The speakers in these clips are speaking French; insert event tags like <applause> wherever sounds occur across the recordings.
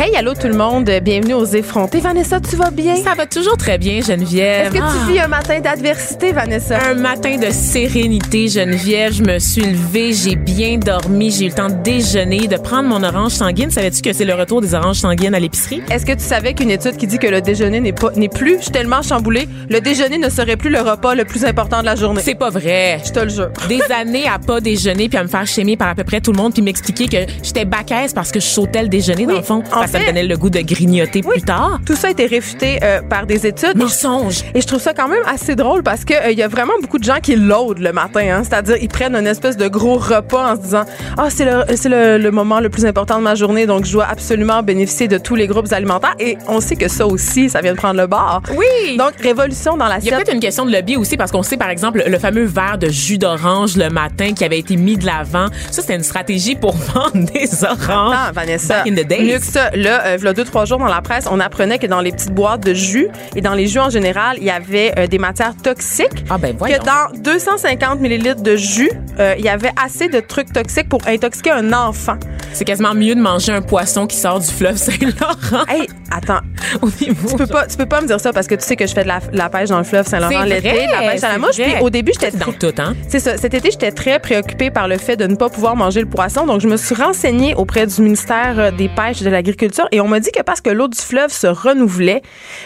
Hey, allô tout le monde, bienvenue aux effrontés. Vanessa, tu vas bien? Ça va toujours très bien, Geneviève. Est-ce que Ah. tu vis un matin d'adversité, Vanessa? Un matin de sérénité, Geneviève. Je me suis levée, j'ai bien dormi, j'ai eu le temps de déjeuner, de prendre mon orange sanguine. Savais-tu que c'est le retour des oranges sanguines à l'épicerie? Est-ce que tu savais qu'une étude qui dit que le déjeuner n'est pas n'est plus, je suis tellement chamboulée, le déjeuner ne serait plus le repas le plus important de la journée? C'est pas vrai. Je te le jure. <laughs> Des années à pas déjeuner puis à me faire chémer par à peu près tout le monde puis m'expliquer que j'étais bacaise parce que je sautais le déjeuner dans le fond. en Parce que ça me donnait le goût de grignoter plus tard. Tout ça a été réfuté euh, par des études. Mensonge. Et je trouve ça quand même assez drôle parce que euh, il y a vraiment beaucoup de gens qui l'audent le matin, hein. c'est-à-dire ils prennent une espèce de gros repas en se disant ah c'est le le, le moment le plus important de ma journée donc je dois absolument bénéficier de tous les groupes alimentaires et on sait que ça aussi ça vient de prendre le bord. Oui. Donc révolution dans Il y a peut-être une question de lobby aussi parce qu'on sait par exemple le fameux verre de jus d'orange le matin qui avait été mis de l'avant. Ça c'était une stratégie pour <laughs> vendre des oranges. Attends, Vanessa. Back in the days. Mieux que ça, là, euh, v'là deux, trois jours dans la presse, on apprenait que dans les petites boîtes de jus et dans les jus en général, il y avait euh, des matières toxiques. Ah ben voyons. Que dans 250 millilitres de jus, euh, il y avait assez de trucs toxiques pour intoxiquer un enfant. C'est quasiment mieux de manger un poisson qui sort du fleuve Saint-Laurent Hey, attends, <laughs> au niveau. tu peux pas, tu peux pas me dire ça parce que tu sais que je fais de la, la pêche dans le fleuve Saint-Laurent l'été, de la pêche à la mouche. Puis au début, j'étais dans tout, hein? C'est ça. Cet été, j'étais très préoccupée par le fait de ne pas pouvoir manger le poisson. Donc, je me suis renseignée auprès du ministère euh, des Pêches et de l'Agriculture et on m'a dit que parce que l'eau du fleuve se renouvelait,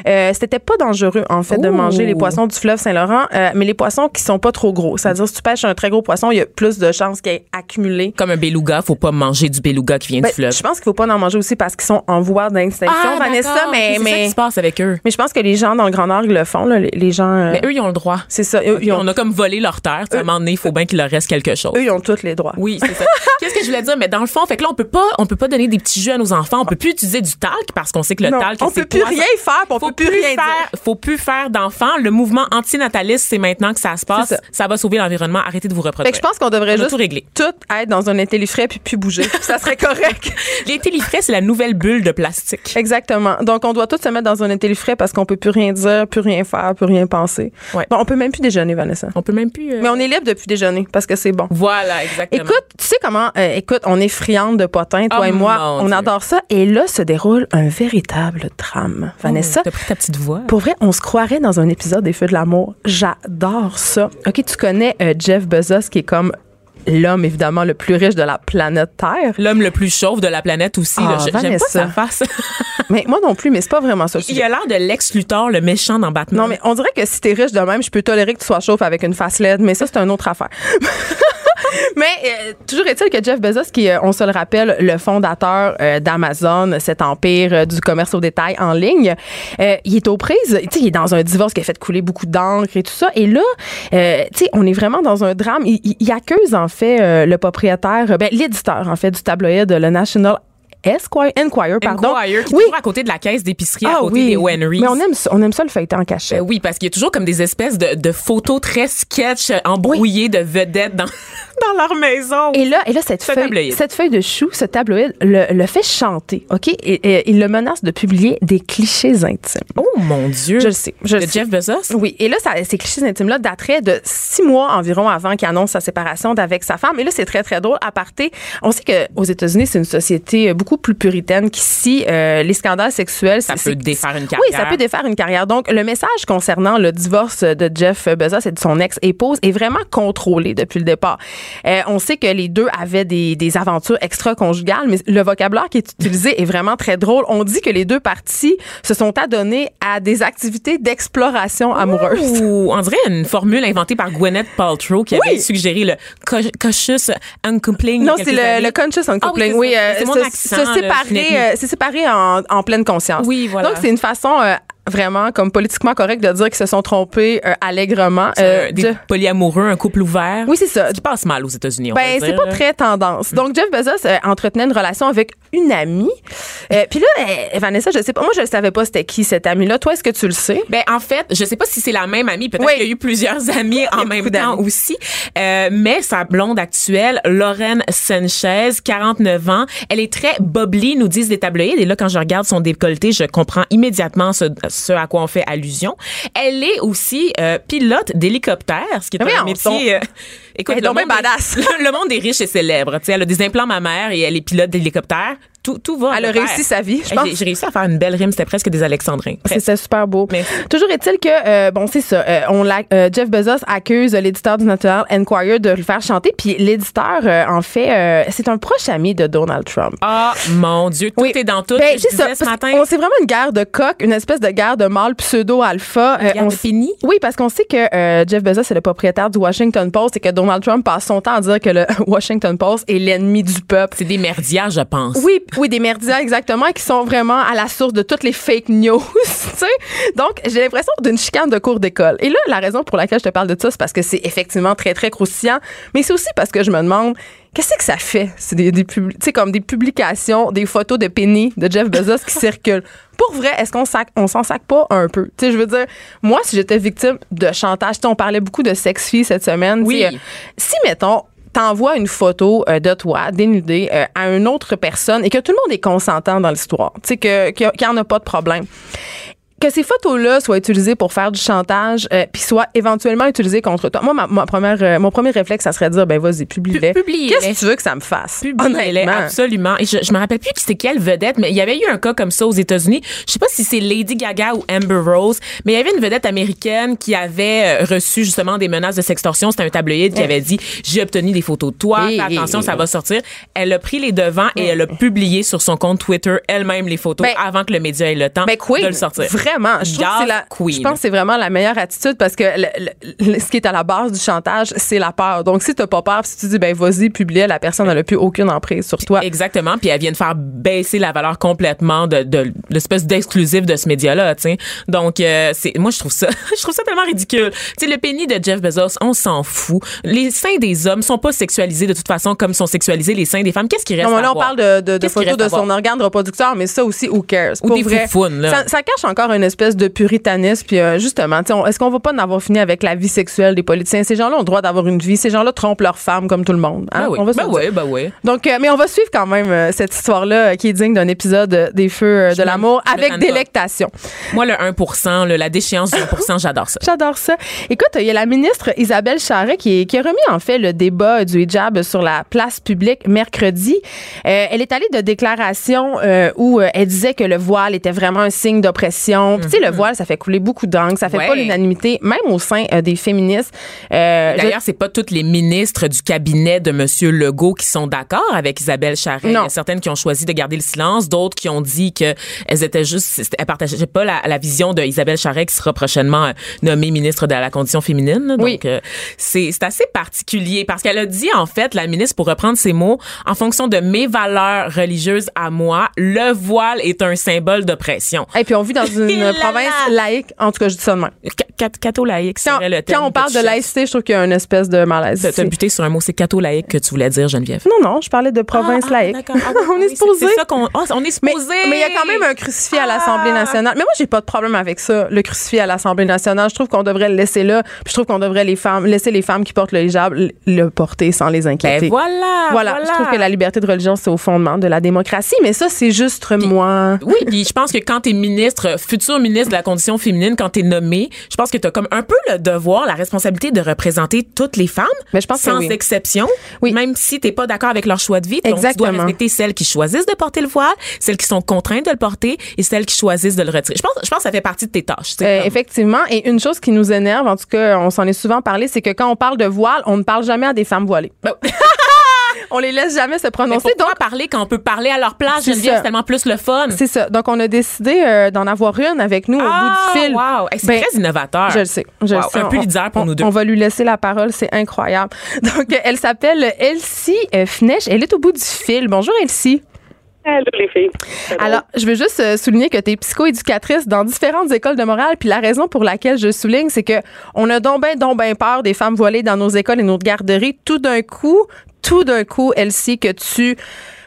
euh, c'était pas dangereux, en fait, de manger les poissons du fleuve Saint-Laurent, euh, mais les poissons qui sont pas trop gros. C'est-à-dire, si tu pêches un très gros poisson, il y a plus de chances qu'il ait accumulé. Comme un beluga, faut pas manger du beluga qui vient Ben, du fleuve. je pense qu'il faut pas en manger aussi parce qu'ils sont en voie d'extinction, Ah, Vanessa, mais, C'est ça mais, qui se passe avec eux. mais je pense que les gens dans le Grand Nord ils le font, là, les, les gens. euh, Mais eux, ils ont le droit. c'est ça. Eux, ils ont, On a comme volé leur terre. À un moment donné, il faut bien qu'il leur reste quelque chose. eux, ils ont tous les droits. Oui, c'est ça. <laughs> Qu'est-ce que je voulais dire? Mais dans le fond, fait que là, on peut pas, on peut pas donner des petits jus à nos enfants. On peut plus utiliser du talc parce qu'on sait que le Non, talc, on peut plus rien faire, on faut peut plus rien faire, dire. Faut plus faire d'enfants. Le mouvement antinataliste, c'est maintenant que ça se passe. Ça. ça. va sauver l'environnement. Arrêtez de vous Fait reproduire. que je pense qu'on devrait On juste tout réglé. tout être dans un intellifrais puis puis bouger. <laughs> ça serait correct. <laughs> Les télifrais, c'est la nouvelle bulle de plastique. Exactement. Donc on doit tous se mettre dans un intellifrais parce qu'on peut plus rien dire, plus rien faire, plus rien penser. Ouais. Bon, on peut même plus déjeuner, Vanessa. On peut même plus. euh, Mais on est libre depuis déjeuner parce que c'est bon. Voilà, exactement. Écoute, tu sais comment euh, écoute, on est friande de potins, toi Oh, et moi, on adore ça et là se déroule un véritable drame. Vanessa, Oh, T'as pris ta petite voix. Pour vrai, on se croirait dans un épisode des Feux de l'amour. J'adore ça. OK, tu connais euh, Jeff Bezos, qui est comme l'homme, évidemment, le plus riche de la planète Terre. L'homme le plus chauve de la planète aussi. Ah, J'aime pas sa face. <laughs> Mais moi non plus, mais c'est pas vraiment ça. Il a l'air de Lex Luthor, le méchant dans Batman. Non, mais on dirait que si t'es riche de même, je peux tolérer que tu sois chauve avec une face laide, mais ça, c'est une autre affaire. <laughs> Mais euh, toujours est-il que Jeff Bezos, qui, euh, on se le rappelle, le fondateur euh, d'Amazon, cet empire euh, du commerce au détail en ligne, euh, il est aux prises. Tu sais, il est dans un divorce qui a fait couler beaucoup d'encre et tout ça. Et là, euh, tu sais, on est vraiment dans un drame. Il, il- accuse en fait le propriétaire, ben, l'éditeur en fait du tabloïd, le National Esquire, Enquirer, pardon. Enquire, qui est oui. toujours à côté de la caisse d'épicerie, à Ah côté oui. des O'Henrys. Mais on aime ça, on aime ça le feuilleter en cachette. Euh, oui, parce qu'il y a toujours comme des espèces de, de photos très sketch euh, embrouillées de vedettes dans, <laughs> dans leur maison. Et là, et là cette, Ce feuille, tabloïd. cette feuille de chou, ce tabloïd, le, le fait chanter, OK? Et, et il le menace de publier des clichés intimes. oh mon Dieu. Je le sais. Je le de sais. Jeff Bezos? Oui, et là, ça, ces clichés intimes-là dateraient de six mois environ avant qu'il annonce sa séparation d'avec sa femme. Et là, c'est très, très drôle. À parté, on sait qu'aux États-Unis, c'est une société beaucoup plus puritaine qu'ici. Euh, les scandales sexuels, Ça peut défaire une Oui, carrière. ça peut défaire une carrière. Donc, le message concernant le divorce de Jeff Bezos et de son ex-épouse est vraiment contrôlé depuis le départ. Euh, on sait que les deux avaient des, des aventures extra-conjugales, mais le vocabulaire qui est utilisé est vraiment très drôle. On dit que les deux parties se sont adonnées à des activités d'exploration amoureuse. Ou on dirait une formule inventée par Gwyneth Paltrow qui avait suggéré le co- cautious uncoupling. Non, c'est le, le conscious uncoupling. Ah oui, oui, euh, C'est mon accent, séparer, finalement. euh, se séparer en, en pleine conscience. Oui, voilà. Donc, c'est une façon euh, vraiment comme politiquement correct de dire qu'ils se sont trompés euh, allègrement. Euh, des Jeff- polyamoureux, un couple ouvert. Oui, c'est ça. Ce qui passe mal aux États-Unis. Ben, c'est pas très tendance. Donc, Jeff Bezos euh, entretenait une relation avec une amie. Euh, Puis là, Vanessa, je sais pas. Moi, je savais pas c'était qui cette amie-là. Toi, est-ce que tu le sais? Ben en fait, je sais pas si c'est la même amie. Peut-être Oui. qu'il y a eu plusieurs <laughs> amis en même temps aussi. Mais sa blonde actuelle, Lauren Sanchez, 49 ans, elle est très bubbly, nous disent les tabloïds. Et là, quand je regarde son décolleté, je comprends immédiatement ce, ce à quoi on fait allusion. Elle est aussi euh, pilote d'hélicoptère, ce qui est Mais un métier. euh, écoute, Elle est le <laughs> monde est- badass. le monde des riches et célèbres. Tu sais, elle a des implants mammaires et elle est pilote d'hélicoptère. Tout, tout va. Elle a réussi sa vie, je pense. J'ai réussi à faire une belle rime. C'était presque des alexandrins. C'était super beau. Merci. Toujours est-il que, euh, bon, c'est ça. euh, on euh, Jeff Bezos accuse l'éditeur du National Enquirer de le faire chanter. Puis l'éditeur, en fait, c'est un proche ami de Donald Trump. Ah, mon Dieu, tout est dans tout. Ben, c'est ça. ce matin. C'est vraiment une guerre de coq, une espèce de guerre de mâle pseudo-alpha. On Penny? Oui, parce qu'on sait que Jeff Bezos est le propriétaire du Washington Post et que Donald Trump passe son temps à dire que le <laughs> Washington Post est l'ennemi du peuple. C'est des merdias, je pense. Oui, oui, des merdias exactement qui sont vraiment à la source de toutes les fake news. <laughs> tu sais. Donc, j'ai l'impression d'une chicane de cours d'école. Et là, la raison pour laquelle je te parle de ça, c'est parce que c'est effectivement très, très croustillant. Mais c'est aussi parce que je me demande, qu'est-ce que ça fait? C'est des, des publi- tu sais, comme des publications, des photos de Penny, de Jeff Bezos qui <laughs> circulent. Pour vrai, est-ce qu'on sac, on s'en sac pas un peu? Tu sais, je veux dire, moi, si j'étais victime de chantage, on parlait beaucoup de sex-fille cette semaine. Oui. euh, si, mettons, t'envoies une photo euh, de toi dénudée euh, à une autre personne et que tout le monde est consentant dans l'histoire, tu sais, qu'il n'y en a pas de problème. Que ces photos-là soient utilisées pour faire du chantage, euh, puis soient éventuellement utilisées contre toi. Moi, ma, ma première, euh, mon premier réflexe, ça serait de dire, ben vas-y, publie-les. Pu- publie-les. Qu'est-ce que tu veux que ça me fasse? Honnêtement? absolument. Et je, je me rappelle plus c'était quelle vedette, mais il y avait eu un cas comme ça aux États-Unis. Je sais pas si c'est Lady Gaga ou Amber Rose, mais il y avait une vedette américaine qui avait euh, reçu justement des menaces de sextorsion. C'était un tabloïd qui avait dit j'ai obtenu des photos de toi, fais attention, ça va sortir. Elle a pris les devants et elle a publié sur son compte Twitter elle-même les photos Ben, avant que le média ait le temps Ben, de le sortir. Vraiment. Je trouve que c'est la, Yes, queen. je pense que c'est vraiment la meilleure attitude parce que le- le- le- ce qui est à la base du chantage, c'est la peur. Donc, si t'as pas peur, si tu dis, ben, vas-y, publie, la personne, elle a plus aucune emprise sur toi. Exactement. Puis elle vient de faire baisser la valeur complètement de, de l'espèce d'exclusif de ce média-là, tu. Donc, euh, c'est, moi, je trouve ça, <laughs> je trouve ça tellement ridicule. Tu sais, le penny de Jeff Bezos, on s'en fout. Les seins des hommes sont pas sexualisés de toute façon comme sont sexualisés les seins des femmes. Qu'est-ce qui reste Non, mais à là, on voir? parle de, de, de photos de son organe reproducteur, mais ça aussi, who cares? Ou Pour des vrai, foufounes, là. Ça, ça cache encore une espèce de puritanisme. Puis euh, justement, est-ce qu'on va pas en avoir fini avec la vie sexuelle des politiciens? Ces gens-là ont le droit d'avoir une vie. Ces gens-là trompent leurs femmes comme tout le monde. hein? Ben oui, On va ben le oui, ben oui. Donc, euh, mais on va suivre quand même euh, cette histoire-là euh, qui est digne d'un épisode des Feux de l'amour avec délectation. Moi, le 1 là, la déchéance du 1 j'adore ça. J'adore ça. Écoute, il y a la ministre Isabelle Charret qui, est- qui a remis en fait le débat du hijab sur la place publique mercredi. Elle est allée de déclarations euh, où elle disait que le voile était vraiment un signe d'oppression. Puis, Tu sais, le voile, ça fait couler beaucoup d'encre, ça fait Ouais. pas l'unanimité, même au sein euh, des féministes. Euh, je- D'ailleurs, c'est pas toutes les ministres du cabinet de Monsieur Legault qui sont d'accord avec Isabelle Charret. Il y a certaines qui ont choisi de garder le silence, d'autres qui ont dit que elles étaient juste, elles partageaient pas la, la vision de Isabelle Charret qui sera prochainement euh, nommée ministre de la condition féminine. là. Oui. Donc, euh, c'est c'est assez particulier parce qu'elle a dit en fait, la ministre, pour reprendre ses mots, en fonction de mes valeurs religieuses à moi, le voile est un symbole d'oppression. Et puis on vit dans Et <laughs> une province laïque. En tout cas, je dis ça de même. Catholaïque, Quand, serait le terme quand on parle tu de laïcité, je trouve qu'il y a une espèce de malaise. T'as ici. buté sur un mot, c'est catholaïque que tu voulais dire, Geneviève. Non, non, je parlais de province Ah, ah, laïque. d'accord. Ah <laughs> on est c'est- supposé. C'est ça qu'on. on est Mais supposé. mais il y a quand même un crucifix à l'Assemblée nationale. Mais moi, j'ai pas de problème avec ça, le crucifix à l'Assemblée nationale. Je trouve qu'on devrait le laisser là. Puis je trouve qu'on devrait les femmes, laisser les femmes qui portent le hijab le- porter sans les inquiéter. Ben voilà, voilà. voilà. Je trouve que la liberté de religion, c'est au fondement de la démocratie. Mais ça, c'est juste moi. Oui, puis je pense que quand t'es ministre, futur ministre de la condition féminine, quand t'es nommé, je pense que t'as comme un peu le devoir, la responsabilité de représenter toutes les femmes, Mais je pense que sans oui. exception, Oui. même si t'es pas d'accord avec leur choix de vie. Donc, tu dois respecter celles qui choisissent de porter le voile, celles qui sont contraintes de le porter et celles qui choisissent de le retirer. Je pense, je pense que ça fait partie de tes tâches. tu Euh, effectivement. Et une chose qui nous énerve, en tout cas, on s'en est souvent parlé, c'est que quand on parle de voile, on ne parle jamais à des femmes voilées. Ben- <laughs> on les laisse jamais se Mais prononcer. pourquoi Donc, parler quand on peut parler à leur place, C'est tellement plus le fun. c'est ça. Donc, on a décidé euh, d'en avoir une avec nous au Ah, bout du fil. wow. Hey, c'est Ben, très innovateur. Je le sais. Je Wow, le sais. Un peu leader pour on- nous deux. On va lui laisser la parole, c'est incroyable. <laughs> Donc, elle s'appelle Elsie Fnech. Elle est au bout du fil. Bonjour, Elsie. Allô, les filles. Alors, je veux juste euh, souligner que tu es psychoéducatrice dans différentes écoles de morale. Puis la raison pour laquelle je souligne, c'est que on a donc ben, donc ben peur des femmes voilées dans nos écoles et nos garderies. Tout d'un coup, tout d'un coup, Elsie, que tu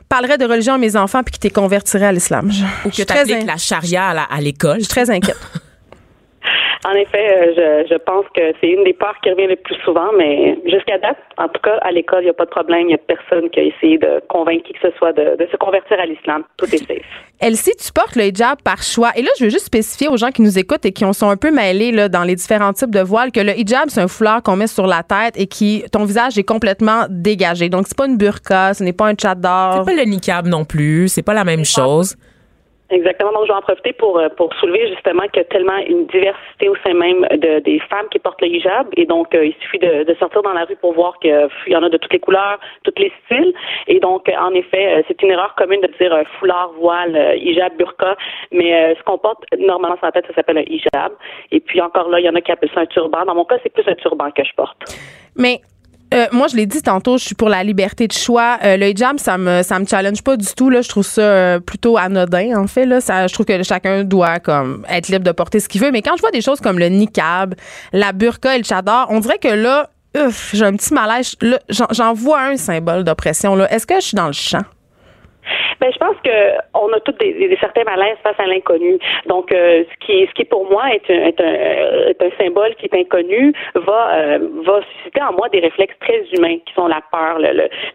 parlerais de religion à mes enfants puis que tu convertirais à l'islam. Ou que tu appliques la charia à l'école. Je suis très inquiète. <laughs> En effet, euh, je, je pense que c'est une des peurs qui revient le plus souvent, mais jusqu'à date, en tout cas, à l'école, il n'y a pas de problème. Il n'y a personne qui a essayé de convaincre qui que ce soit de, se convertir à l'islam. Tout est safe. <laughs> Elsie, tu portes le hijab par choix. Et là, je veux juste spécifier aux gens qui nous écoutent et qui sont un peu mêlés là, dans les différents types de voiles que le hijab, c'est un foulard qu'on met sur la tête et qui, ton visage est complètement dégagé. Donc, c'est pas une burqa, ce n'est pas un d'or. C'est pas le niqab non plus. C'est pas la même chose. Exactement. Donc, je vais en profiter pour, euh, pour soulever justement qu'il y a tellement une diversité au sein même de, des femmes qui portent le hijab. Et donc, euh, il suffit de, de, sortir dans la rue pour voir qu'il y en a de toutes les couleurs, tous les styles. Et donc, en effet, euh, c'est une erreur commune de dire foulard, voile, hijab, burqa. Mais ce qu'on porte normalement sur la tête, ça s'appelle un hijab. Et puis, encore là, il y en a qui appellent ça un turban. Dans mon cas, c'est plus un turban que je porte. Mais euh, moi, je l'ai dit tantôt, je suis pour la liberté de choix. Euh, le hijab, ça me ça me challenge pas du tout. Là, je trouve ça euh, plutôt anodin. En fait, là, ça, je trouve que chacun doit comme être libre de porter ce qu'il veut. Mais quand je vois des choses comme le niqab, la burqa et le chador, on dirait que là, j'ai un petit malaise. J'en vois un symbole d'oppression. Est-ce que je suis dans le champ? Ben, je pense que on a tous des, des, certains malaises face à l'inconnu. Donc, euh, ce qui, ce qui pour moi est un, est un, est un symbole qui est inconnu va, euh, va susciter en moi des réflexes très humains qui sont la peur,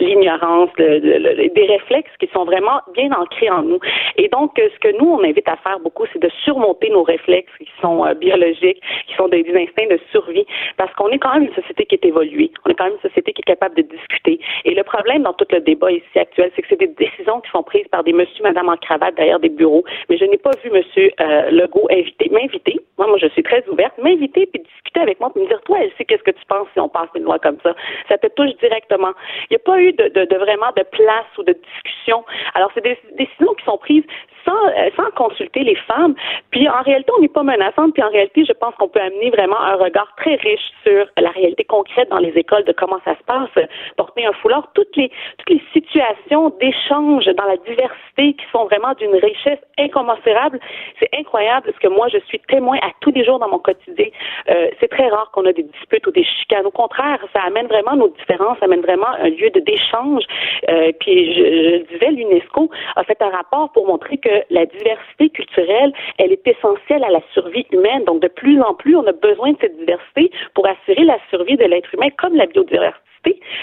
l'ignorance, le, des réflexes qui sont vraiment bien ancrés en nous. Et donc, ce que nous on invite à faire beaucoup, c'est de surmonter nos réflexes qui sont euh, biologiques, qui sont des, instincts de survie, parce qu'on est quand même une société qui est évoluée. On est quand même une société qui est capable de discuter. Et le problème dans tout le débat ici actuel, c'est que c'est des décisions qui sont par des monsieur, madame en cravate derrière des bureaux. Mais je n'ai pas vu monsieur euh, Legault inviter, m'inviter. Moi, moi, je suis très ouverte, m'inviter puis discuter avec moi puis me dire, toi, elle sait qu'est-ce que tu penses si on passe une loi comme ça. Ça te touche directement. Il n'y a pas eu de, de, de, vraiment de place ou de discussion. Alors, c'est des décisions qui sont prises sans, euh, sans consulter les femmes. Puis en réalité, on n'est pas menaçante. Puis en réalité, je pense qu'on peut amener vraiment un regard très riche sur la réalité concrète dans les écoles de comment ça se passe. Porter un foulard, toutes les toutes les situations d'échange dans la diversité qui sont vraiment d'une richesse incommensurable. C'est incroyable parce que moi, je suis témoin à tous les jours dans mon quotidien. Euh, c'est très rare qu'on ait des disputes ou des chicanes. Au contraire, ça amène vraiment nos différences, ça amène vraiment un lieu d'échange. Euh, puis je, je disais, l'UNESCO a fait un rapport pour montrer que la diversité culturelle, elle est essentielle à la survie humaine. Donc, de plus en plus, on a besoin de cette diversité pour assurer la survie de l'être humain comme la biodiversité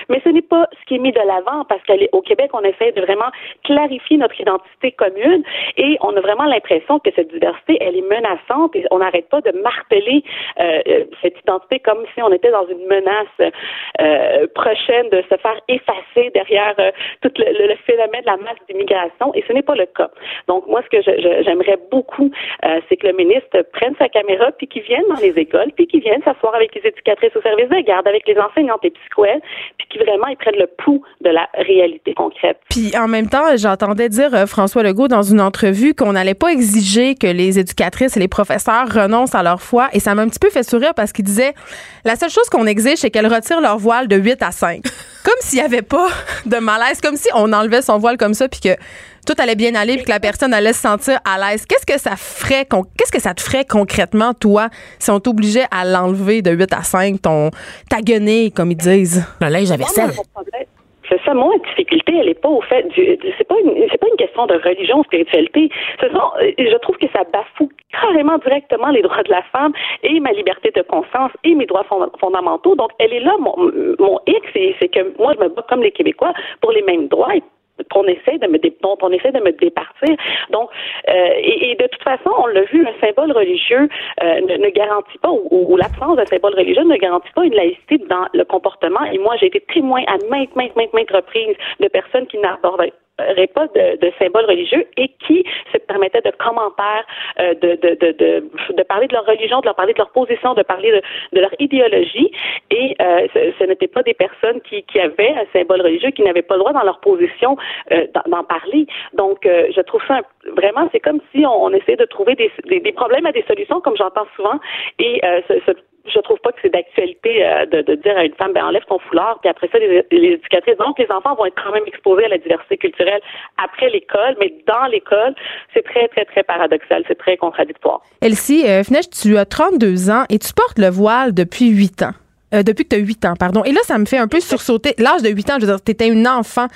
mais ce n'est pas ce qui est mis de l'avant parce qu'au Québec, on essaie de vraiment clarifier notre identité commune et on a vraiment l'impression que cette diversité, elle est menaçante et on n'arrête pas de marteler euh, euh, cette identité comme si on était dans une menace euh, prochaine de se faire effacer derrière tout le, phénomène de la masse d'immigration et ce n'est pas le cas. Donc moi, ce que j'aimerais beaucoup, c'est que le ministre prenne sa caméra puis qu'il vienne dans les écoles puis qu'il vienne s'asseoir avec les éducatrices au service de garde, avec les enseignantes et psychoèdes puis qui vraiment ils prennent le pouls de la réalité concrète. Puis en même temps, j'entendais dire euh, François Legault dans une entrevue qu'on n'allait pas exiger que les éducatrices et les professeurs renoncent à leur foi et ça m'a un petit peu fait sourire parce qu'il disait la seule chose qu'on exige c'est qu'elles retirent leur voile de 8 à 5. Comme s'il n'y avait pas <laughs> de malaise, comme si on enlevait son voile comme ça puis que tout allait bien aller puis que la personne allait se sentir à l'aise. Qu'est-ce que ça ferait qu'est-ce que ça te ferait concrètement toi si on t'obligeait à l'enlever de 8 à 5 ton ta guenille comme ils disent? Ben là, j'avais ça. C'est ça, mon difficulté, elle est pas au fait du, c'est pas une, c'est pas une question de religion, spiritualité. Ce sont, je trouve que ça bafoue carrément directement les droits de la femme et ma liberté de conscience et mes droits fondamentaux. Donc, elle est là, mon, mon X, c'est que moi, je me bats comme les Québécois pour les mêmes droits qu'on essaie de me on essaie de me départir. Donc, euh, et, de toute façon, on l'a vu, un symbole religieux euh, ne, garantit pas, ou, l'absence d'un symbole religieux ne garantit pas une laïcité dans le comportement. Et moi, j'ai été témoin à maintes, maintes, maintes, maintes reprises de personnes qui n'abordaient pas de, de, symboles religieux et qui se permettaient de commentaires, euh, de, parler de leur religion, de leur parler de leur position, de parler de, de leur idéologie. Et euh, ce, ce n'étaient pas des personnes qui, qui avaient un symbole religieux, qui n'avaient pas le droit dans leur position euh, d'en parler. Donc, euh, je trouve ça vraiment, c'est comme si on, on essayait de trouver des, des, des, problèmes à des solutions, comme j'entends souvent, et ce, ce je trouve pas que c'est d'actualité euh, de, de, dire à une femme, ben enlève ton foulard, puis après ça, les, les, éducatrices. Donc, les enfants vont être quand même exposés à la diversité culturelle après l'école, mais dans l'école, c'est très, très, très paradoxal, c'est très contradictoire. Elsie, euh, tu as 32 ans et tu portes le voile depuis 8 ans. Euh, depuis que tu as 8 ans, pardon. Et là, ça me fait un peu sursauter. L'âge de 8 ans, je veux dire, tu étais une enfant.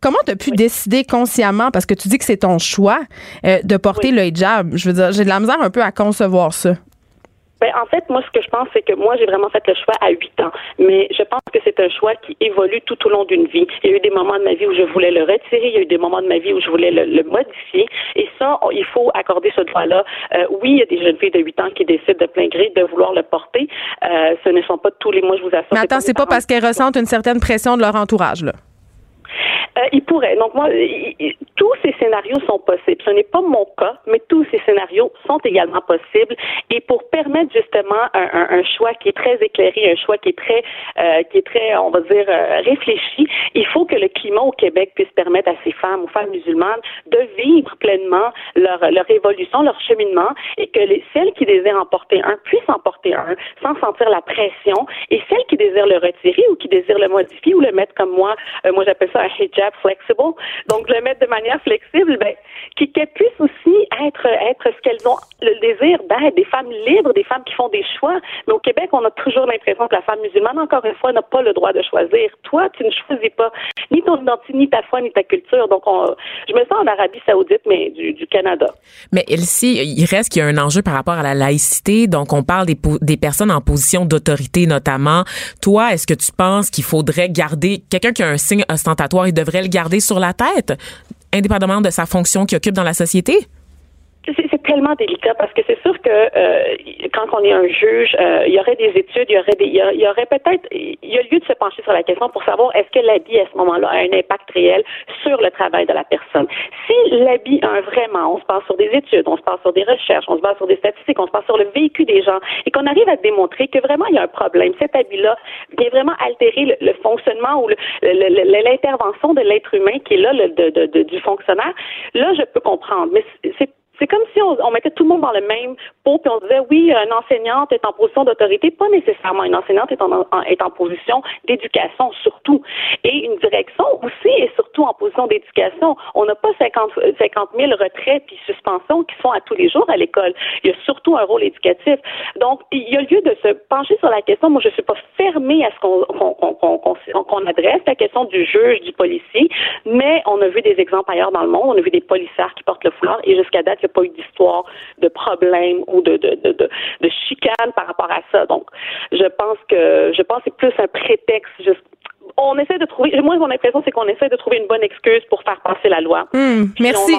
Comment tu as pu décider consciemment, parce que tu dis que c'est ton choix, euh, de porter le hijab? Je veux dire, j'ai de la misère un peu à concevoir ça. Ben, en fait, moi, ce que je pense, c'est que moi, j'ai vraiment fait le choix à 8 ans. Mais je pense que c'est un choix qui évolue tout au long d'une vie. Il y a eu des moments de ma vie où je voulais le retirer. Il y a eu des moments de ma vie où je voulais le, modifier. Et ça, il faut accorder ce droit-là. Euh, oui, il y a des jeunes filles de 8 ans qui décident de plein gré de vouloir le porter. Euh, ce ne sont pas tous les mois, je vous assure. Mais attends, c'est pas, pas parce qu'elles ressentent une certaine pression de leur entourage, là. Euh, il pourrait. Donc moi, tous ces scénarios sont possibles. Ce n'est pas mon cas, mais tous ces scénarios sont également possibles. Et pour permettre justement un, choix qui est très éclairé, un choix qui est très, euh, qui est très, on va dire, euh, réfléchi, il faut que le climat au Québec puisse permettre à ces femmes, aux femmes musulmanes, de vivre pleinement leur, leur évolution, leur cheminement, et que les, celles qui désirent en porter un puissent en porter un sans sentir la pression, et celles qui désirent le retirer ou qui désirent le modifier ou le mettre comme moi, moi j'appelle ça un hijab flexible. Donc, le mettre de manière flexible, ben, qu'elles puissent aussi être, être ce qu'elles ont le désir d'être, des femmes libres, des femmes qui font des choix. Mais au Québec, on a toujours l'impression que la femme musulmane, encore une fois, n'a pas le droit de choisir. Toi, tu ne choisis pas ni ton identité, ni ta foi, ni ta culture. Donc, je me sens en Arabie Saoudite, mais du, Canada. Mais Elsie, il reste qu'il y a un enjeu par rapport à la laïcité. Donc, on parle des, des personnes en position d'autorité, notamment. Toi, est-ce que tu penses qu'il faudrait garder quelqu'un qui a un signe ostentatoire, il devrait le garder sur la tête, indépendamment de sa fonction qu'il occupe dans la société? C'est tellement délicat parce que c'est sûr que euh, quand on est un juge, euh, il y aurait des études, il y aurait des, il y, aurait peut-être, il y a lieu de se pencher sur la question pour savoir est-ce que l'habit à ce moment-là a un impact réel sur le travail de la personne. Si l'habit a un vraiment, on se base sur des études, on se base sur des recherches, on se base sur des statistiques, on se base sur le vécu des gens et qu'on arrive à démontrer que vraiment il y a un problème, cet habit-là vient vraiment altérer le, fonctionnement ou l'intervention de l'être humain qui est là le, de, du fonctionnaire, là je peux comprendre. Mais c'est c'est comme si on, mettait tout le monde dans le même pot, puis on disait oui, une enseignante est en position d'autorité, pas nécessairement une enseignante est en, est en position d'éducation surtout, et une direction aussi est surtout en position d'éducation. On n'a pas 50, 50 000 retraits puis suspensions qui sont à tous les jours à l'école. Il y a surtout un rôle éducatif. Donc, il y a lieu de se pencher sur la question. Moi, je suis pas fermée à ce qu'on qu'on qu'on adresse la question du juge, du policier, mais on a vu des exemples ailleurs dans le monde. On a vu des policières qui portent le foulard, et jusqu'à date, pas eu d'histoire de problème ou de, de, de, de, chicane par rapport à ça. Donc, je pense que je pense que c'est plus un prétexte juste on essaie de trouver. Moi, mon impression, c'est qu'on essaie de trouver une bonne excuse pour faire passer la loi. Hmm, <laughs> merci.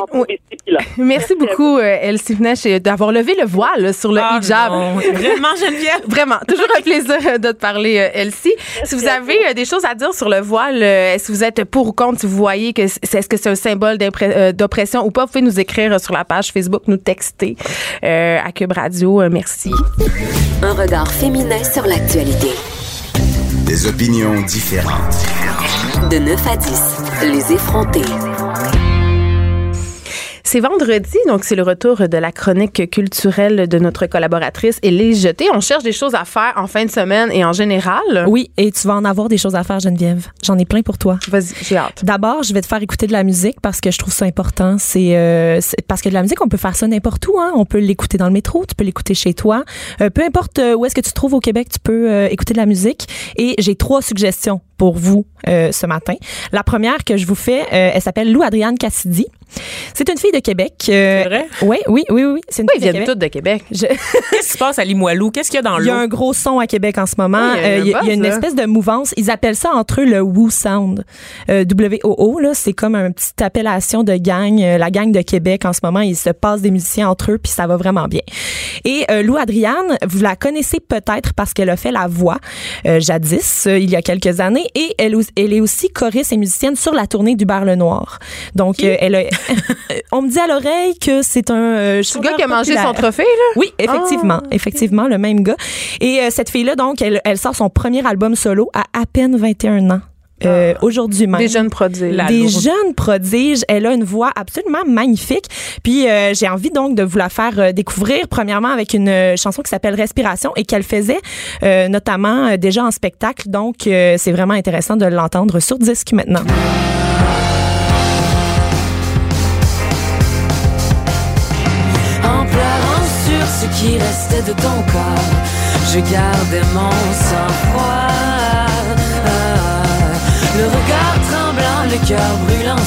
merci beaucoup, euh, Elsie Fnesch, d'avoir levé le voile sur le ah, hijab. Vraiment, Geneviève. <laughs> Vraiment. Toujours un plaisir euh, de te parler, euh, Elsie. Si vous avez des choses à dire sur le voile, est-ce que vous êtes pour ou contre, si vous voyez que c'est, est-ce que c'est un symbole d'oppression ou pas, vous pouvez nous écrire sur la page Facebook, nous texter à Cube Radio. merci. Un regard féminin sur l'actualité. Des opinions différentes. De 9 à 10, les effrontés. C'est vendredi, donc c'est le retour de la chronique culturelle de notre collaboratrice Élise Jeté. On cherche des choses à faire en fin de semaine et en général. Oui, et tu vas en avoir des choses à faire, Geneviève. J'en ai plein pour toi. Vas-y, j'ai hâte. D'abord, je vais te faire écouter de la musique parce que je trouve ça important. C'est euh, parce que de la musique, on peut faire ça n'importe où. Hein. On peut l'écouter dans le métro, tu peux l'écouter chez toi. Euh, peu importe euh, où est-ce que tu te trouves au Québec, tu peux écouter de la musique. Et j'ai trois suggestions pour vous ce matin. La première que je vous fais, elle s'appelle Lou Adrienne Cassidy. C'est une fille de Québec. Euh, c'est vrai? Oui, oui, oui, oui. C'est une oui, ils viennent toutes de Québec. <laughs> <laughs> Qu'est-ce qui se passe à Limoilou? Qu'est-ce qu'il y a dans l'eau? Il y a un gros son à Québec en ce moment. il y a, euh, une espèce de mouvance. Ils appellent ça entre eux le Woo Sound. Euh, W-O-O, là, c'est comme une petite appellation de gang. Euh, la gang de Québec en ce moment, ils se passent des musiciens entre eux, puis ça va vraiment bien. Et Lou Adriane, vous la connaissez peut-être parce qu'elle a fait la voix jadis, il y a quelques années, et elle, elle est aussi choriste et musicienne sur la tournée du Bar Le Noir. Donc, elle a, <laughs> on me dit à l'oreille que c'est un. Euh, le gars qui a mangé son trophée, là? Oui, effectivement. Ah, effectivement, le même gars. Et euh, cette fille-là, donc, elle, elle sort son premier album solo à à peine 21 ans. Euh, aujourd'hui même. Des jeunes prodiges. des jeunes prodiges. Elle a une voix absolument magnifique. Puis euh, j'ai envie donc de vous la faire euh, découvrir. Premièrement avec une chanson qui s'appelle Respiration et qu'elle faisait notamment déjà en spectacle. Donc c'est vraiment intéressant de l'entendre sur disque maintenant. En pleurant sur ce qui restait de ton corps, je gardais mon sang-froid. Le regard tremblant, le cœur brûlant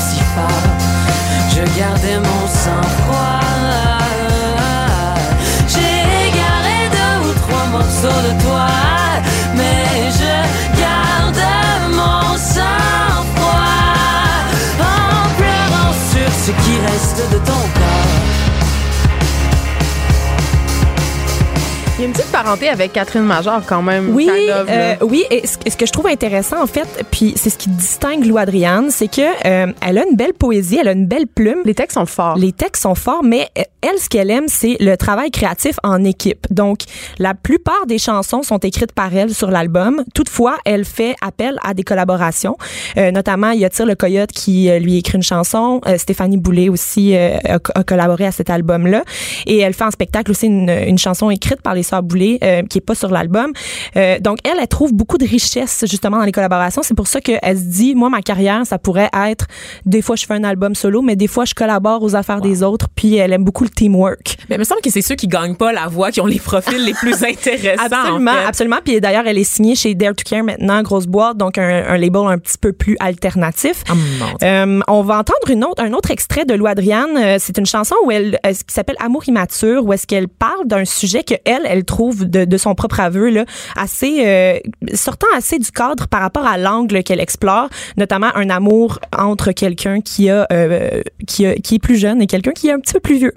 parenté avec Catherine Major quand même. Oui, euh, oui. Et ce, que je trouve intéressant en fait, puis c'est ce qui distingue Lou Adriane, c'est que euh, elle a une belle poésie, elle a une belle plume. Les textes sont forts. Les textes sont forts, mais euh, elle, ce qu'elle aime, c'est le travail créatif en équipe. Donc, la plupart des chansons sont écrites par elle sur l'album. Toutefois, elle fait appel à des collaborations. notamment, il y a Tire le Coyote qui lui écrit une chanson. Stéphanie Boulet aussi a, collaboré à cet album-là. Et elle fait en spectacle aussi une, une chanson écrite par les Sœurs Boulay, euh, qui est pas sur l'album. Euh, donc elle, elle trouve beaucoup de richesse justement dans les collaborations. C'est pour ça qu'elle se dit, moi ma carrière, ça pourrait être des fois je fais un album solo, mais des fois je collabore aux affaires des autres. Puis elle aime beaucoup le teamwork. Mais il me semble que c'est ceux qui gagnent pas la voix qui ont les profils les plus <laughs> intéressants. absolument, absolument. Puis d'ailleurs, elle est signée chez Dare to Care maintenant, grosse boîte, donc un, label un petit peu plus alternatif. Oh, euh, on va entendre une autre, un autre extrait de Lou Adriane. C'est une chanson où elle, qui s'appelle Amour immature, où est-ce qu'elle parle d'un sujet que elle, elle trouve de, son propre aveu là, assez euh, sortant assez du cadre par rapport à l'angle qu'elle explore, notamment un amour entre quelqu'un qui a, euh, qui a qui est plus jeune et quelqu'un qui est un petit peu plus vieux.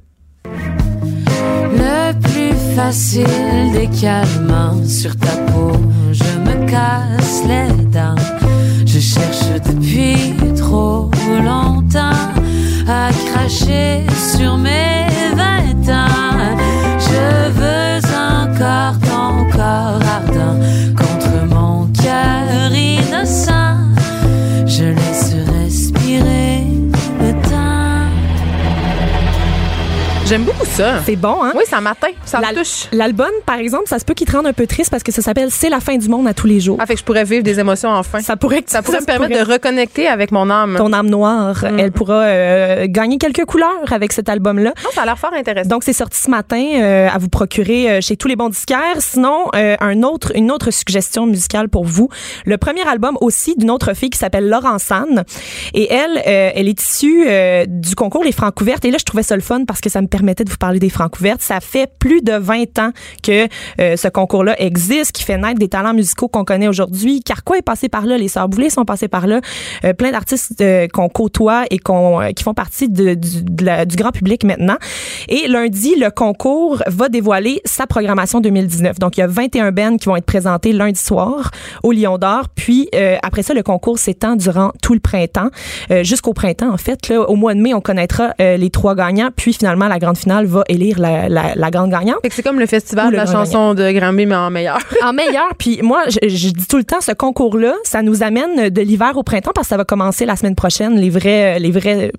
Le plus facile des calmants sur ta peau, je me casse les dents. Je cherche depuis trop longtemps à cracher J'aime beaucoup ça. C'est bon, hein? Oui, ça m'atteint. Ça me touche. L'album, par exemple, ça se peut qu'il te rende un peu triste parce que ça s'appelle C'est la fin du monde à tous les jours. Ah, fait que je pourrais vivre des émotions enfin. Ça pourrait ça pourrait me permettre de reconnecter avec mon âme. Ton âme noire. Mm. Elle pourra euh, gagner quelques couleurs avec cet album-là. Non, ça a l'air fort intéressant. Donc, c'est sorti ce matin euh, à vous procurer euh, chez tous les bons disquaires. Sinon, un autre, une autre suggestion musicale pour vous. Le premier album aussi d'une autre fille qui s'appelle Laurence Anne. Et elle, elle est issue du concours Les Francouvertes. Et là, je trouvais ça le fun parce que ça me permettait de vous parler des Francouvertes. Ça fait plus de 20 ans que ce concours-là existe, qui fait naître des talents musicaux qu'on connaît aujourd'hui. Carquois est passé par là, les Sœurs sont passés par là. plein d'artistes qu'on côtoie et qu'on qui font partie du, grand public maintenant. Et lundi, le concours va dévoiler sa programmation 2019. Donc, il y a 21 bands qui vont être présentés lundi soir au Lion d'Or. Puis, euh, après ça, le concours s'étend durant tout le printemps, euh, jusqu'au printemps, en fait. Au mois de mai, on connaîtra euh, les trois gagnants. Puis, finalement, la grande finale va élire la, la, la grande gagnante. C'est comme le festival de la chanson de Granby, mais en meilleur. <laughs> en meilleur. Puis, moi, je, je, dis tout le temps, ce concours-là, ça nous amène de l'hiver au printemps parce que ça va commencer la semaine prochaine, les vrais, les vrais,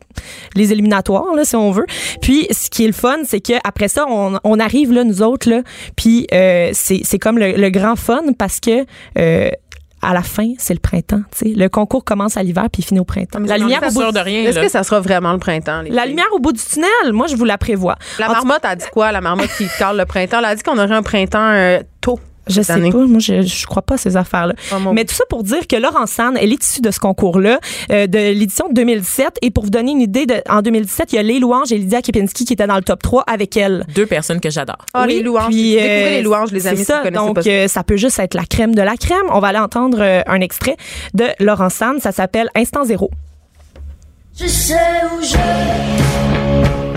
les éliminatoires, là, si on veut. Puis, ce qui est le fun, c'est que après ça, on, on, arrive là, nous autres, là, puis euh, c'est comme le, le, grand fun parce que euh, à la fin, c'est le printemps. sais. Le concours commence à l'hiver puis finit au printemps. La lumière au bout de rien. Est-ce que ça sera vraiment le printemps? la lumière au bout du tunnel, moi, je vous la prévois. La marmotte a dit quoi? La marmotte qui <laughs> parle le printemps? Elle a dit qu'on aurait un printemps euh, tôt. Je sais pas, moi je, je crois pas à ces affaires-là. Mais tout ça pour dire que Laurence Sand, elle est issue de ce concours-là, euh, de l'édition de 2017. Et pour vous donner une idée, de, en 2017, il y a Les Louanges et Lydia Kepinski qui étaient dans le top 3 avec elle. Deux personnes que j'adore. Ah, les Louanges. Puis, euh, les Louanges, les amis. Ça, donc, euh, ça peut juste être la crème de la crème. On va aller entendre euh, un extrait de Laurence Sand. Ça s'appelle Instant Zéro. Je sais où je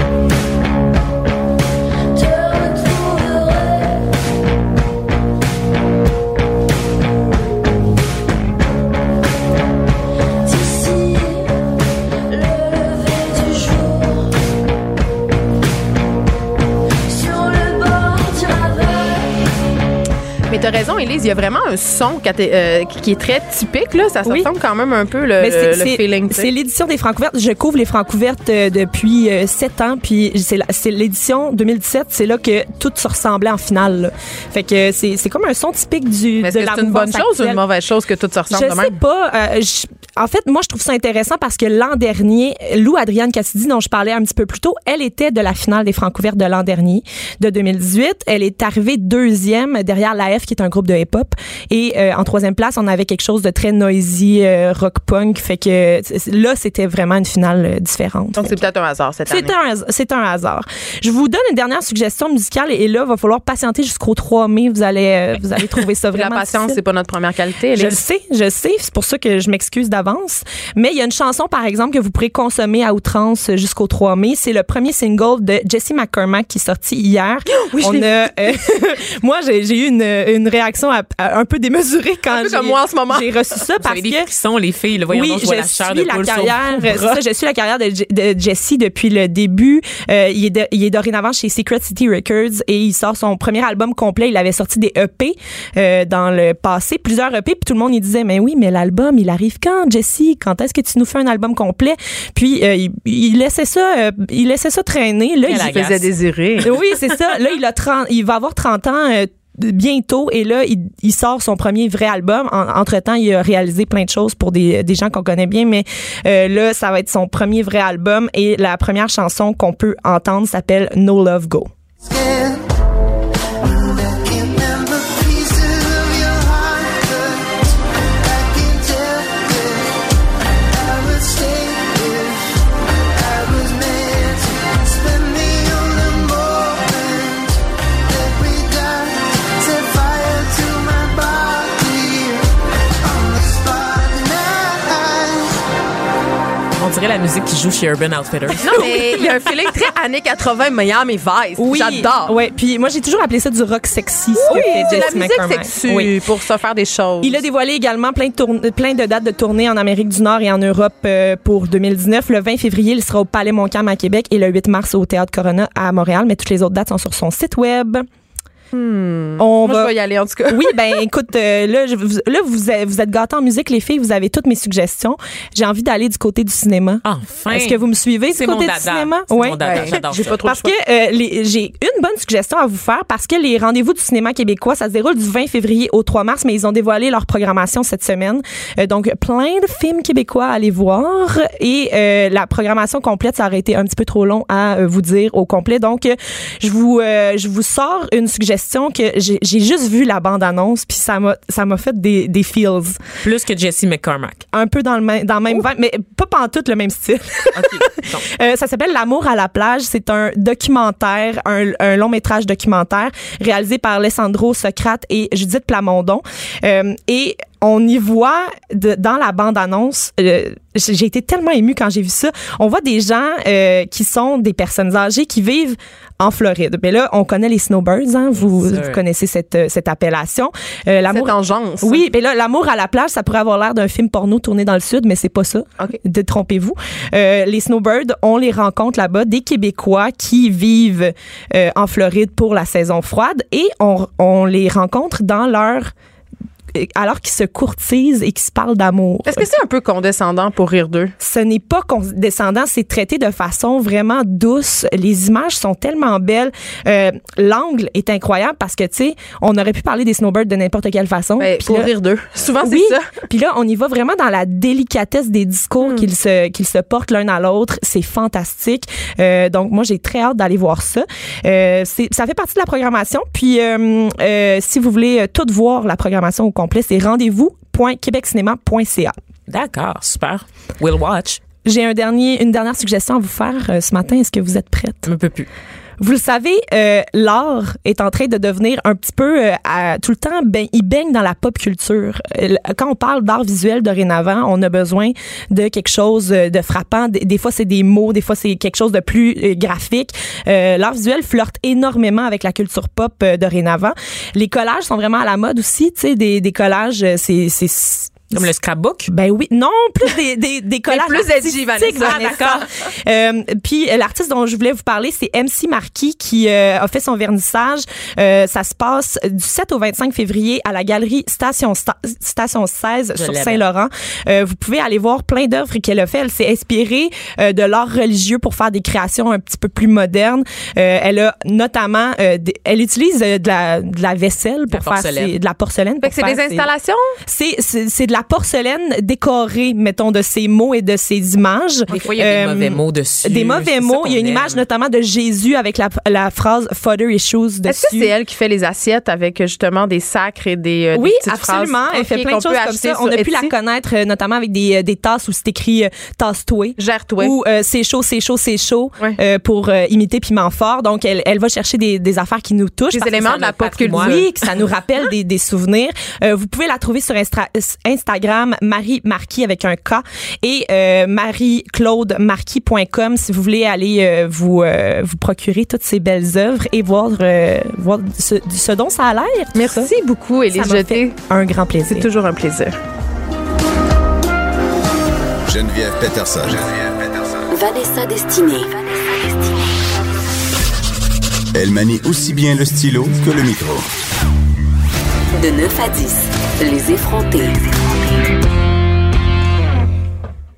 t'as raison, Elise. Il y a vraiment un son euh, qui est très typique. Là. Ça ressemble quand même un peu le, le feeling. C'est l'édition des Francouvertes. Je couvre les Francouvertes euh, depuis sept ans. Puis c'est l'édition 2017. C'est là que tout se ressemblait en finale. Fait que c'est comme un son typique du, de la C'est une bonne chose ou une mauvaise chose que tout se ressemble je sais pas. En fait, moi, je trouve ça intéressant parce que l'an dernier, Lou Adrienne Cassidy, dont je parlais un petit peu plus tôt, elle était de la finale des Francouvertes de l'an dernier, de 2018. Elle est arrivée deuxième derrière l'AF, qui est un groupe de hip-hop. Et euh, en troisième place, on avait quelque chose de très noisy, euh, rock punk. Fait que là, c'était vraiment une finale euh, différente. Donc, c'est peut-être un hasard cette année. C'est un, hasard. Je vous donne une dernière suggestion musicale et là, il va falloir patienter jusqu'au 3 mai. Vous allez, vous allez trouver ça <laughs> vraiment. La patience, c'est pas notre première qualité. Je le sais, je le sais. C'est pour ça que je m'excuse d'avance. Mais il y a une chanson, par exemple, que vous pourrez consommer à outrance jusqu'au 3 mai. C'est le premier single de Jesse McCormack qui est sorti hier. <gasps> Oui, on a, <laughs> moi, j'ai eu une, une réaction un peu démesurée quand j'ai reçu ça parce avez des frissons, les filles. Le voyons oui, je la suis la carrière. Ça, je suis la carrière de, de Jesse depuis le début. Euh, il, est il est dorénavant chez Secret City Records et il sort son premier album complet. Il avait sorti des EP euh, dans le passé, plusieurs EP, puis tout le monde il disait mais oui, mais l'album il arrive quand, Jesse Quand est-ce que tu nous fais un album complet? Puis euh, il, laissait ça, il laissait ça traîner. Là, il faisait désirer. Oui, c'est ça. Là, il a 30, il va avoir 30 ans euh, bientôt. Et là il, sort son premier vrai album. Entre temps il a réalisé plein de choses pour des, des gens qu'on connaît bien. Mais euh, là ça va être son premier vrai album. Et la première chanson qu'on peut entendre s'appelle No Love Go dirait la musique qui joue chez Urban Outfitters. Non, mais <laughs> il y a un feeling très années 80 Miami Vice. Oui. J'adore. Ouais, puis moi j'ai toujours appelé ça du rock sexy. Oui, c'est la musique sexy oui. pour se faire des choses. Il a dévoilé également plein de, plein de dates de tournée en Amérique du Nord et en Europe euh, pour 2019. Le 20 février, il sera au Palais Montcalm à Québec et le 8 mars au Théâtre Corona à Montréal. Mais toutes les autres dates sont sur son site web. Hmm. On Moi, va... je vais y aller en tout cas. oui, ben <laughs> écoute, euh, là, je, là vous, êtes, vous êtes gâtés en musique, les filles. Vous avez toutes mes suggestions. J'ai envie d'aller du côté du cinéma. Enfin. Est-ce que vous me suivez du côté du cinéma? Oui. J'ai pas trop Parce que euh, j'ai une bonne suggestion à vous faire parce que les rendez-vous du cinéma québécois, ça se déroule du 20 février au 3 mars, mais ils ont dévoilé leur programmation cette semaine. Euh, donc plein de films québécois à aller voir et la programmation complète, ça aurait été un petit peu trop long à vous dire au complet. Donc je vous je vous sors une suggestion que j'ai juste vu la bande-annonce, puis ça m'a ça m'a fait des, des feels. Plus que Jesse McCormack. Un peu dans le, même dans le même vibe, mais pas pantoute le même style. <laughs> euh, ça s'appelle L'amour à la plage. C'est un documentaire, un, un long métrage documentaire réalisé par Alessandro Socrate et Judith Plamondon. Euh, et on y voit de, dans la bande-annonce, euh, j'ai été tellement émue quand j'ai vu ça. On voit des gens euh, qui sont des personnes âgées qui vivent en Floride. Mais là, on connaît les snowbirds, hein? vous, vous connaissez cette, euh, cette appellation. Euh, l'amour. Oui, mais là, l'amour à la plage, ça pourrait avoir l'air d'un film porno tourné dans le sud, mais c'est pas ça. Okay. De trompez-vous. Euh, les snowbirds, on les rencontre là-bas, des Québécois qui vivent euh, en Floride pour la saison froide et on, on les rencontre dans leur alors qu'ils se courtisent et qu'ils se parlent d'amour. Est-ce que c'est un peu condescendant pour rire d'eux? Ce n'est pas condescendant, c'est traité de façon vraiment douce. Les images sont tellement belles. Euh, L'angle est incroyable parce que, tu sais, on aurait pu parler des snowbirds de n'importe quelle façon. Ben, pour rire d'eux. <laughs> Souvent, c'est ça. Puis là, on y va vraiment dans la délicatesse des discours hmm. qu'ils se, qu'ils se portent l'un à l'autre. C'est fantastique. Euh, donc, moi, j'ai très hâte d'aller voir ça. Euh, ça fait partie de la programmation. Puis, euh, euh, si vous voulez tout voir la programmation au complet, c'est rendez-vous.québeccinéma.ca. D'accord, super. We'll watch. J'ai un dernier, une dernière suggestion à vous faire euh, ce matin. Est-ce que vous êtes prête? Un peu plus. Vous le savez, euh, l'art est en train de devenir un petit peu euh, tout le temps, ben, il baigne dans la pop culture. Euh, quand on parle d'art visuel dorénavant, on a besoin de quelque chose de frappant. Des, fois, c'est des mots, des fois, c'est quelque chose de plus graphique. l'art visuel flirte énormément avec la culture pop dorénavant. Les collages sont vraiment à la mode aussi, tu sais, des, des collages, c'est Comme le scrapbook? Ben oui. Non, plus des, des, des collages plus edgy, Vanessa. Vanessa. Euh, puis euh, l'artiste dont je voulais vous parler, c'est MC Marquis qui euh, a fait son vernissage. Euh, ça se passe du 7 au 25 février à la galerie Station, Sta- Station 16 Je sur. Saint-Laurent. Euh, vous pouvez aller voir plein d'œuvres qu'elle a fait. Elle s'est inspirée euh, de l'art religieux pour faire des créations un petit peu plus modernes. Euh, elle a notamment, euh, des- elle utilise de, la, de la vaisselle pour La faire ses- de la porcelaine. Fait que c'est des installations? c'est, c'est, c'est de la porcelaine décorée, mettons, de ces mots et de ces images. Des fois, il y a Euh, des mauvais mots dessus. Des mauvais mots. Il y a une image notamment de Jésus avec la, la phrase Father issues dessus. Est-ce que c'est elle qui fait les assiettes avec euh, justement des sacres et des, euh, des Oui, petites absolument. phrases? Elle fait plein de choses peut comme ça. On a pu la connaître euh, notamment avec des, euh, des tasses où c'est écrit euh, tasse-toi. Gère-toi. Ou euh, c'est chaud, c'est chaud, c'est chaud Ouais. euh, pour euh, imiter Piment Fort. Donc, elle, elle va chercher des, des affaires qui nous touchent. Des éléments de la pop culture. Oui, que ça nous rappelle des, des souvenirs. Euh, vous pouvez la trouver sur Instagram, Marie Marquis avec un K et euh, marie-claude-marquis.com si vous voulez aller euh, vous, euh, vous procurer toutes ces belles œuvres et voir, euh, voir ce, ce dont ça a l'air. ça. Merci beaucoup, Élise Jeté. un grand plaisir. C'est toujours un plaisir. Geneviève Peterson. Geneviève Peterson. Vanessa Destinée. Elle manie aussi bien le stylo que le micro. De 9 à 10, les effrontés.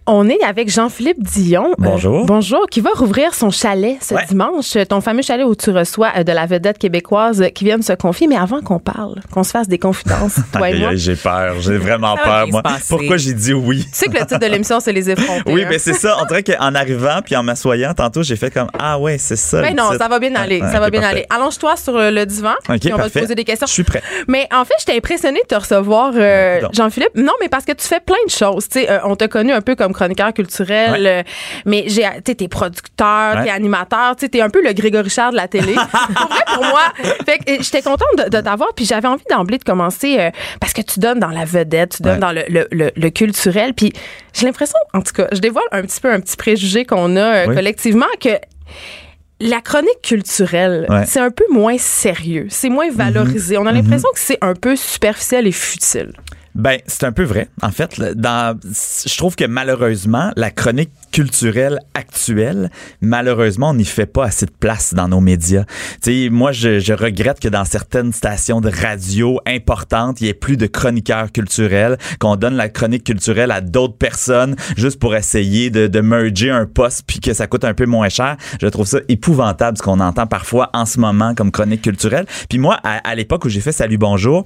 On est avec Jean-Philippe Dion. Euh, Bonjour. bonjour, qui va rouvrir son chalet ce Ouais. dimanche. Ton fameux chalet où tu reçois euh, de la vedette québécoise euh, qui vient de se confier. Mais avant qu'on parle, qu'on se fasse des confidences, <laughs> toi et moi. j'ai peur, j'ai vraiment peur, moi. Pourquoi j'ai dit oui? Tu sais que le titre de l'émission, c'est Les effrontés. Oui, hein? mais c'est ça. On dirait qu'en arrivant puis en m'assoyant, tantôt, j'ai fait comme Ah ouais, c'est ça. Ben le non, titre. ça va bien aller. Ça va bien parfait. aller. Allonge-toi sur euh, le divan. On va te poser des questions. Je suis prêt. Mais en fait, j'étais impressionnée de te recevoir, euh. Jean-Philippe. Non, mais parce que tu fais plein de choses. Tu sais, euh, on t'a connu un peu comme chroniqueur culturel, Ouais. euh, mais j'ai, t'es producteur, Ouais. t'es animateur, tu t'es un peu le Grégory Charles de la télé. <laughs> pour vrai, pour moi. Fait que j'étais contente de, de t'avoir, puis j'avais envie d'emblée de commencer euh, parce que tu donnes dans la vedette, tu donnes Ouais. dans le, le, le, le culturel, puis j'ai l'impression, en tout cas, je dévoile un petit peu un petit préjugé qu'on a euh, Oui. collectivement que la chronique culturelle, Ouais. C'est un peu moins sérieux, c'est moins valorisé. On a l'impression que c'est un peu superficiel et futile. Ben, c'est un peu vrai. En fait, dans, je trouve que malheureusement, la chronique culturelle actuelle, malheureusement, on n'y fait pas assez de place dans nos médias. Sais, moi, je, je regrette que dans certaines stations de radio importantes, il y ait plus de chroniqueurs culturels, qu'on donne la chronique culturelle à d'autres personnes juste pour essayer de, de merger un poste puis que ça coûte un peu moins cher. Je trouve ça épouvantable ce qu'on entend parfois en ce moment comme chronique culturelle. Puis moi, à, à l'époque où j'ai fait Salut Bonjour,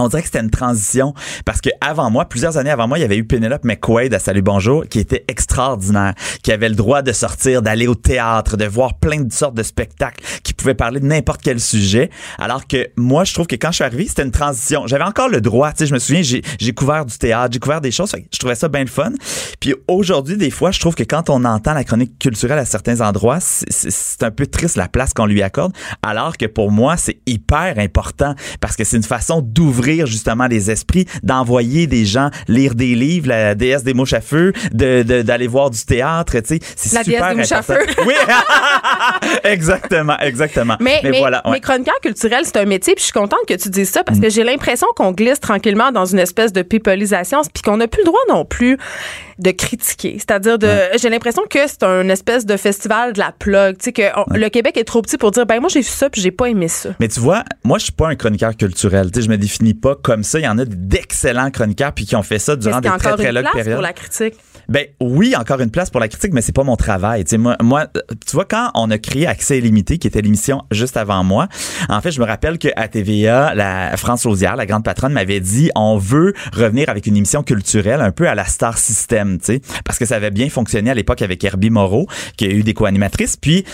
on dirait que c'était une transition parce que avant moi, plusieurs années avant moi, il y avait eu Penelope McQuaid à Salut Bonjour qui était extraordinaire, qui avait le droit de sortir, d'aller au théâtre, de voir plein de sortes de spectacles, qui pouvait parler de n'importe quel sujet. Alors que moi, je trouve que quand je suis arrivé, c'était une transition. J'avais encore le droit, tu sais, je me souviens, j'ai couvert du théâtre, j'ai couvert des choses, je trouvais ça bien le fun. Puis aujourd'hui, des fois, je trouve que quand on entend la chronique culturelle à certains endroits, c'est un peu triste la place qu'on lui accorde, alors que pour moi, c'est hyper important parce que c'est une façon d'ouvrir justement les esprits, d'envoyer des gens lire des livres, la déesse des mouches à feu, de de- d'aller voir du théâtre, tu sais, c'est La déesse super des mouches à feu. <laughs> Oui, <laughs> exactement, exactement. Mais, mais, voilà, ouais. mais chroniqueur culturel, c'est un métier, puis je suis contente que tu dises ça parce Mm. que j'ai l'impression qu'on glisse tranquillement dans une espèce de pipolisation, puis qu'on n'a plus le droit non plus de critiquer. C'est-à-dire de, j'ai l'impression que c'est un espèce de festival de la plug, tu sais que on- le Québec est trop petit pour dire ben moi j'ai vu ça puis j'ai pas aimé ça. Mais tu vois, moi, je suis pas un chroniqueur culturel. Tu sais, je me définis pas comme ça. Il y en a d'excellents chroniqueurs puis qui ont fait ça durant des très, très longues périodes. pour la critique? Ben oui, encore une place pour la critique, mais c'est pas mon travail. Tu moi, moi, vois, quand on a créé Accès illimité, qui était l'émission juste avant moi, en fait, je me rappelle que à TVA, la France Lausière, la grande patronne, m'avait dit on veut revenir avec une émission culturelle un peu à la Star System, tu sais, parce que ça avait bien fonctionné à l'époque avec Herbie Moreau, qui a eu des co-animatrices, puis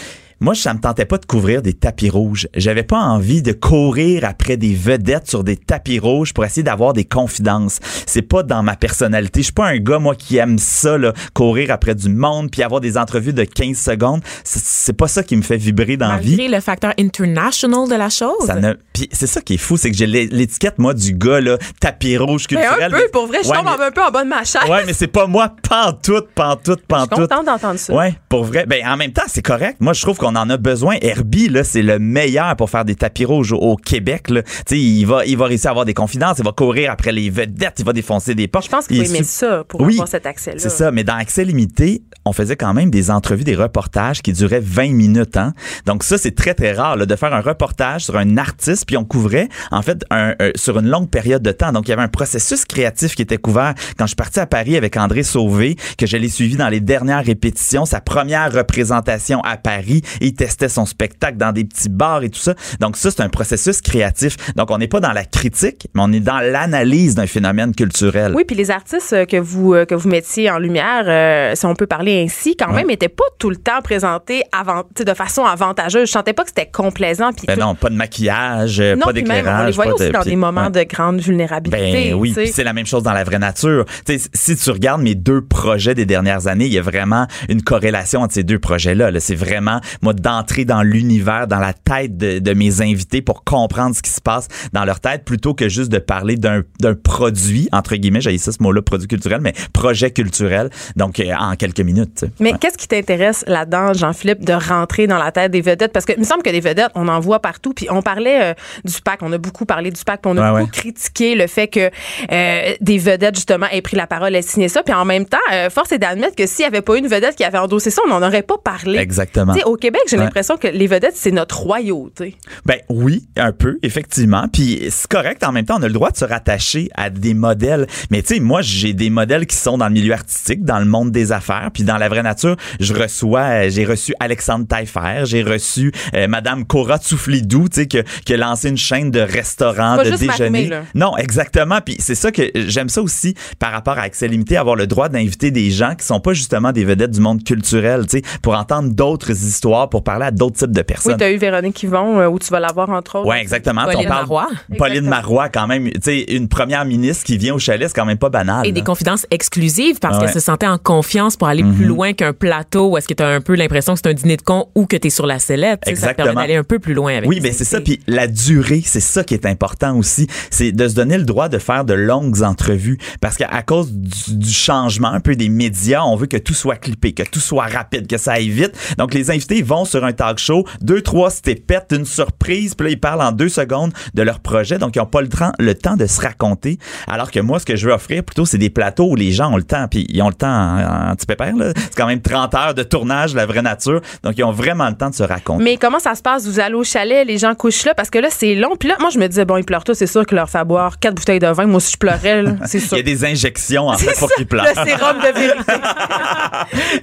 moi, ça me tentait pas de couvrir des tapis rouges. J'avais pas envie de courir après des vedettes sur des tapis rouges pour essayer d'avoir des confidences. C'est pas dans ma personnalité. Je suis pas un gars, moi, qui aime ça, là, courir après du monde puis avoir des entrevues de 15 secondes. C'est- pas ça qui me fait vibrer dans la vie. Le facteur international de la chose. Ça ne... Puis c'est ça qui est fou, c'est que j'ai l'é- l'étiquette, moi, du gars, là, tapis rouge Mais culturel. un peu, pour vrai, je Ouais, tombe mais- un peu en bas de ma chaise. Ouais, mais c'est pas moi, pantoute, pantoute, Je suis pantoute. contente d'entendre ça. Ouais, pour vrai. Ben, en même temps, c'est correct. Moi, je trouve qu'on en a besoin. Herbie, là, c'est le meilleur pour faire des tapis rouges au, Québec, là. Tu sais, il va, il va réussir à avoir des confidences, il va courir après les vedettes, il va défoncer des portes. Je pense qu'il faut aimer ça pour avoir cet accès-là. C'est ça, mais dans Accès limité, on faisait quand même des entrevues, des reportages qui duraient 20 minutes, hein. Donc ça, c'est très, très rare, là, de faire un reportage sur un artiste, puis on couvrait, en fait, un, sur une longue période de temps. Donc, il y avait un processus créatif qui était couvert. Quand je suis parti à Paris avec André Sauvé, que je l'ai suivi dans les dernières répétitions, sa première représentation à Paris, il testait son spectacle dans des petits bars et tout ça. Donc ça, c'est un processus créatif. Donc on n'est pas dans la critique, mais on est dans l'analyse d'un phénomène culturel. Oui, puis les artistes euh, que vous euh, que vous mettiez en lumière, euh, si on peut parler ainsi, quand même, n'étaient pas tout le temps présentés avant, de façon avantageuse. Je sentais pas que c'était complaisant. Puis ben non, pas de maquillage, pas d'éclairage. On les voyait aussi dans des moments de grande vulnérabilité. Ben oui, c'est la même chose dans la vraie nature. si tu regardes mes deux projets des dernières années, il y a vraiment une corrélation entre ces deux projets-là. -là, c'est vraiment, moi, d'entrer dans l'univers, dans la tête de, mes invités pour comprendre ce qui se passe dans leur tête plutôt que juste de parler d'un produit, entre guillemets, j'ai ça ce mot-là, produit culturel, mais projet culturel, donc euh, en quelques minutes. Mais qu'est-ce qui t'intéresse là-dedans, Jean-Philippe, de rentrer dans la tête des vedettes? Parce que il me semble que des vedettes, on en voit partout. Puis on parlait euh, du PAC, on a beaucoup parlé du PAC, puis on a beaucoup critiqué le fait que euh, des vedettes, justement, aient pris la parole et signé ça. Puis en même temps, force est d'admettre que s'il n'y avait pas une vedette qui avait endossé ça, on n'en aurait pas parlé. Exactement. au Québec, j'ai l'impression que les vedettes, c'est notre royauté. Ben oui, un peu, effectivement. Puis c'est correct. En même temps, on a le droit de se rattacher à des modèles. Mais tu sais, moi, j'ai des modèles qui sont dans le milieu artistique, dans le monde des affaires, puis dans la vraie nature. Je reçois, j'ai reçu Alexandre Taillefer, j'ai reçu euh, Madame Cora Tsouflidou, tu sais, qui, qui, a lancé une chaîne de restaurants, de déjeuner. Non, exactement. Puis c'est ça que j'aime ça aussi par rapport à Accès Limité, avoir le droit d'inviter des gens qui sont pas justement des vedettes du monde culturel, tu sais, pour entendre d'autres histoires, pour parler à d'autres types de personnes. Oui, tu as eu Véronique Yvon, euh, où tu vas l'avoir entre autres. Oui, exactement. Pauline Marois. Pauline Marois, quand même, tu sais, une première ministre qui vient au chalet, c'est quand même pas banal. Et des confidences exclusives parce qu'elle se sentait en confiance pour aller plus mhm. loin qu'un plateau où est-ce que tu as un peu l'impression que c'est un dîner de con ou que tu es sur la sellette. Exactement. Ça permet d'aller un peu plus loin avec Oui, mais c'est ça. Puis la durée, c'est ça qui est important aussi. C'est de se donner le droit de faire de longues entrevues parce qu'à cause du, du changement un peu des médias, on veut que tout soit clippé, que tout soit rapide, que ça aille vite. Donc, les invités vont sur un talk show, deux, trois pète une surprise, puis là, ils parlent en deux secondes de leur projet. Donc, ils n'ont pas le temps, le temps de se raconter. Alors que moi, ce que je veux offrir, plutôt, c'est des plateaux où les gens ont le temps, puis ils ont le temps en, petit pépère, C'est quand même 30 heures de tournage, la vraie nature. Donc, ils ont vraiment le temps de se raconter. Mais comment ça se passe? Vous allez au chalet, les gens couchent là, parce que là, c'est long. Puis là, moi, je me disais, bon, ils pleurent tous, c'est sûr qu'ils leur fait boire quatre bouteilles de vin. Moi, si je pleurais, c'est sûr. <laughs> Il y a des injections, en fait, pour qu'ils pleurent. Le sérum de vérité. <laughs>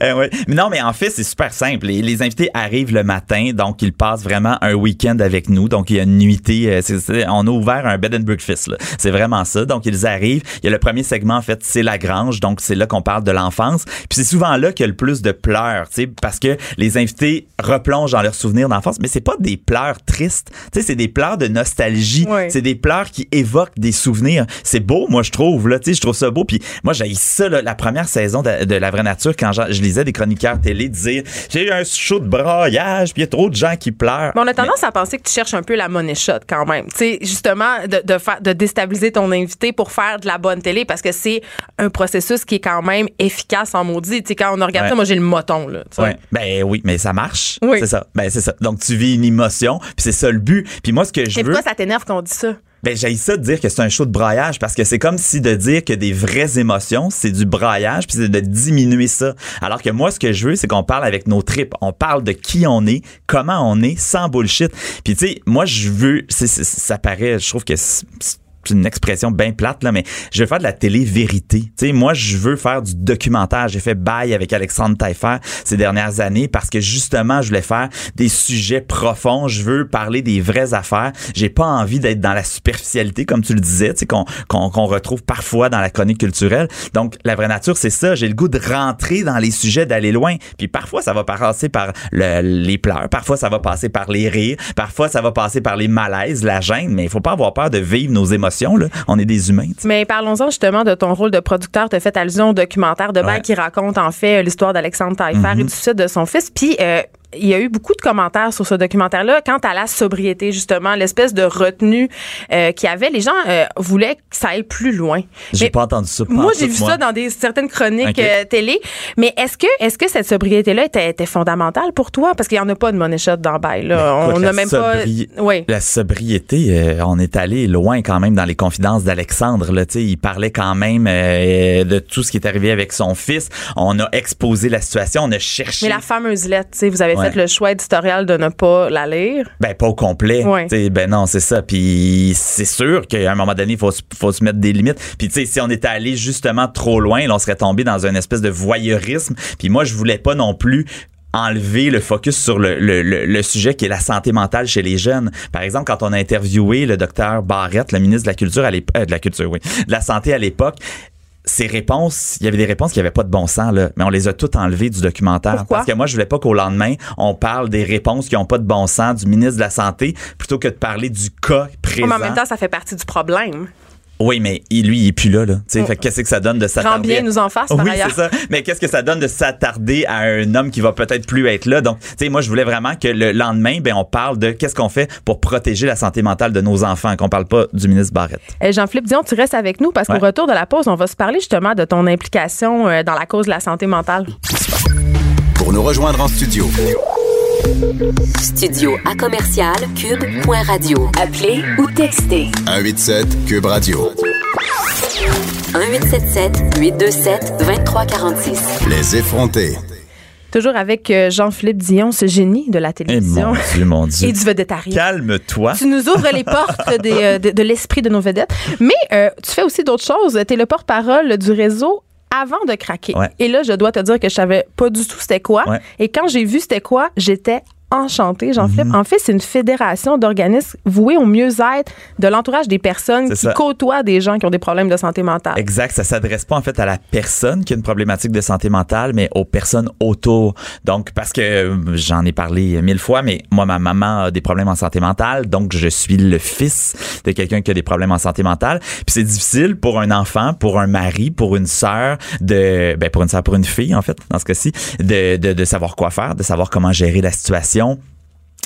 Eh mais non, mais en fait, c'est super simple. Les, les, invités arrivent le matin, donc ils passent vraiment un week-end avec nous. Donc il y a une nuitée. Euh, on a ouvert un bed and breakfast. C'est vraiment ça. Donc ils arrivent. Il y a le premier segment en fait, c'est la grange. Donc c'est là qu'on parle de l'enfance. Puis c'est souvent là qu'il y a le plus de pleurs, tu sais, parce que les invités replongent dans leurs souvenirs d'enfance. Mais c'est pas des pleurs tristes. Tu sais, c'est des pleurs de nostalgie. C'est des pleurs qui évoquent des souvenirs. C'est beau, moi je trouve. Là, tu sais, je trouve ça beau. Puis moi j'ai ça la première saison de, de La Vraie Nature quand je lisais des chroniqueurs télé dire j'ai eu un show de puis il y a trop de gens qui pleurent. Mais on a tendance à penser que tu cherches un peu la money shot quand même. Tu sais, justement, de, de, faire, de déstabiliser ton invité pour faire de la bonne télé parce que c'est un processus qui est quand même efficace en maudit. Tu sais, quand on a regardé ça, moi j'ai le moton. Là, ouais. Ben oui, mais ça marche. Oui. C'est ça. Ben c'est ça. Donc tu vis une émotion, puis c'est ça le but. Puis moi, ce que je veux. Pourquoi ça t'énerve quand on dit ça? Ben, j'ai ça de dire que c'est un show de braillage parce que c'est comme si de dire que des vraies émotions, c'est du braillage puis c'est de diminuer ça. Alors que moi, ce que je veux, c'est qu'on parle avec nos tripes. On parle de qui on est, comment on est, sans bullshit. Puis tu sais, moi, je veux, ça paraît, je trouve que une expression bien plate là, mais je veux faire de la télé vérité. Tu sais, moi je veux faire du documentaire. J'ai fait bail avec Alexandre Taillefer ces dernières années parce que justement je voulais faire des sujets profonds. Je veux parler des vraies affaires. J'ai pas envie d'être dans la superficialité comme tu le disais, tu sais qu'on qu'on retrouve parfois dans la chronique culturelle. Donc la vraie nature c'est ça. J'ai le goût de rentrer dans les sujets, d'aller loin. Puis parfois ça va passer par les pleurs, parfois ça va passer par les rires, parfois ça va passer par les malaises, la gêne. Mais il faut pas avoir peur de vivre nos émotions on est des humains. Mais parlons-en justement de ton rôle de producteur. Tu as fait allusion au documentaire de Bain qui raconte en fait l'histoire d'Alexandre Taillefer et du suicide de son fils. Puis, euh, il y a eu beaucoup de commentaires sur ce documentaire-là quant à la sobriété, justement, l'espèce de retenue euh, qu'il y avait. Les gens euh, voulaient que ça aille plus loin. J'ai pas entendu ça. Moi, j'ai vu ça dans des certaines chroniques euh, télé. Mais est-ce que, est-ce que cette sobriété-là était, était, fondamentale pour toi? Parce qu'il n'y en a pas de money shot dans bail. Là. on n'a même pas. Oui. La sobriété, on est allé loin quand même dans les confidences d'Alexandre. Là, il parlait quand même de tout ce qui est arrivé avec son fils. On a exposé la situation, on a cherché. Mais la fameuse lettre, vous avez fait le choix éditorial de ne pas la lire. Ben, pas au complet. Ben non, c'est ça. Puis c'est sûr qu'à un moment donné, il faut, faut se mettre des limites. Puis tu sais, si on était allé justement trop loin, on serait tombé dans une espèce de voyeurisme. Puis moi, je voulais pas non plus enlever le focus sur le, le, le, sujet qui est la santé mentale chez les jeunes. Par exemple, quand on a interviewé le docteur Barrette, le ministre de la Culture à l'époque, euh, de la Culture, oui, de la Santé à l'époque, ces réponses, il y avait des réponses qui n'avaient pas de bon sens, là, mais on les a toutes enlevées du documentaire. Pourquoi? Parce que moi, je voulais pas qu'au lendemain, on parle des réponses qui n'ont pas de bon sens du ministre de la Santé plutôt que de parler du cas présent. mais en même temps, ça fait partie du problème. Oui, mais lui, il est plus là. là. Fait qu'est-ce que ça donne de s'attarder? bien nous en face, par Oui, c'est ça. Mais qu'est-ce que ça donne de s'attarder à un homme qui va peut-être plus être là? Donc, tu sais, moi, je voulais vraiment que le lendemain, ben, on parle de qu'est-ce qu'on fait pour protéger la santé mentale de nos enfants, qu'on parle pas du ministre Barrette. Eh, Jean-Philippe Dion, tu restes avec nous parce qu'au retour de la pause, on va se parler justement de ton implication euh, dans la cause de la santé mentale. Pour nous rejoindre en studio. Studio à commercial cube.radio. Appelez ou textez. 187 cube radio. 1877 827 2346. Les effrontés. Toujours avec euh, Jean-Philippe Dion, ce génie de la Eh télévision. mon Dieu, mon Dieu. <laughs> Et du vedettariat. Calme-toi. Tu nous ouvres les portes des, euh, de, de l'esprit de nos vedettes. Mais euh, tu fais aussi d'autres choses. Tu es le porte-parole du réseau avant de craquer. Ouais. Et là, je dois te dire que je savais pas du tout c'était quoi. Ouais. Et quand j'ai vu c'était quoi, j'étais enchantée, Jean-Philippe. Mhm. En fait, c'est une fédération d'organismes voués au mieux-être de l'entourage des personnes qui ça. côtoient des gens qui ont des problèmes de santé mentale. Exact, ça s'adresse pas en fait à la personne qui a une problématique de santé mentale, mais aux personnes autour. Donc parce que euh, j'en ai parlé mille fois, mais moi ma maman a des problèmes en santé mentale, donc je suis le fils de quelqu'un qui a des problèmes en santé mentale. Puis c'est difficile pour un enfant, pour un mari, pour une sœur de, ben pour une sœur, pour une fille en fait dans ce cas-ci, de, de de savoir quoi faire, de savoir comment gérer la situation région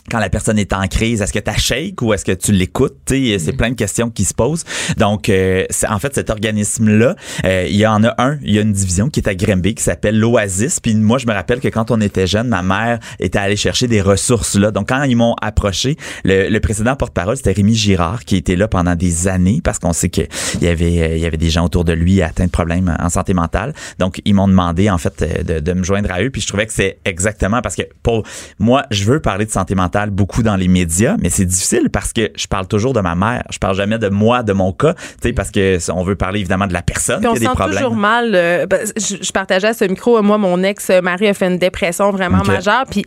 quand la personne est en crise, est-ce que tu shake ou est-ce que tu l'écoutes? C'est plein de questions qui se posent. Donc, euh, en fait, cet organisme-là, euh, il y en a un, il y a une division qui est à Grimby qui s'appelle l'Oasis. Puis moi, je me rappelle que quand on était jeune, ma mère était allée chercher des ressources là. Donc, quand ils m'ont approché, le, le précédent porte-parole, c'était Rémi Girard qui était là pendant des années parce qu'on sait qu'il y avait, euh, il y avait des gens autour de lui atteints de problèmes en santé mentale. Donc, ils m'ont demandé, en fait, euh, de, de me joindre à eux. Puis je trouvais que c'est exactement parce que pour moi, je veux parler de santé mentale beaucoup dans les médias, mais c'est difficile parce que je parle toujours de ma mère. Je parle jamais de moi, de mon cas, tu sais, parce que on veut parler évidemment de la personne qui a des sent problèmes. toujours mal. euh, ben, je, je partageais à ce micro, moi, mon ex-mari a fait une dépression vraiment majeure. Puis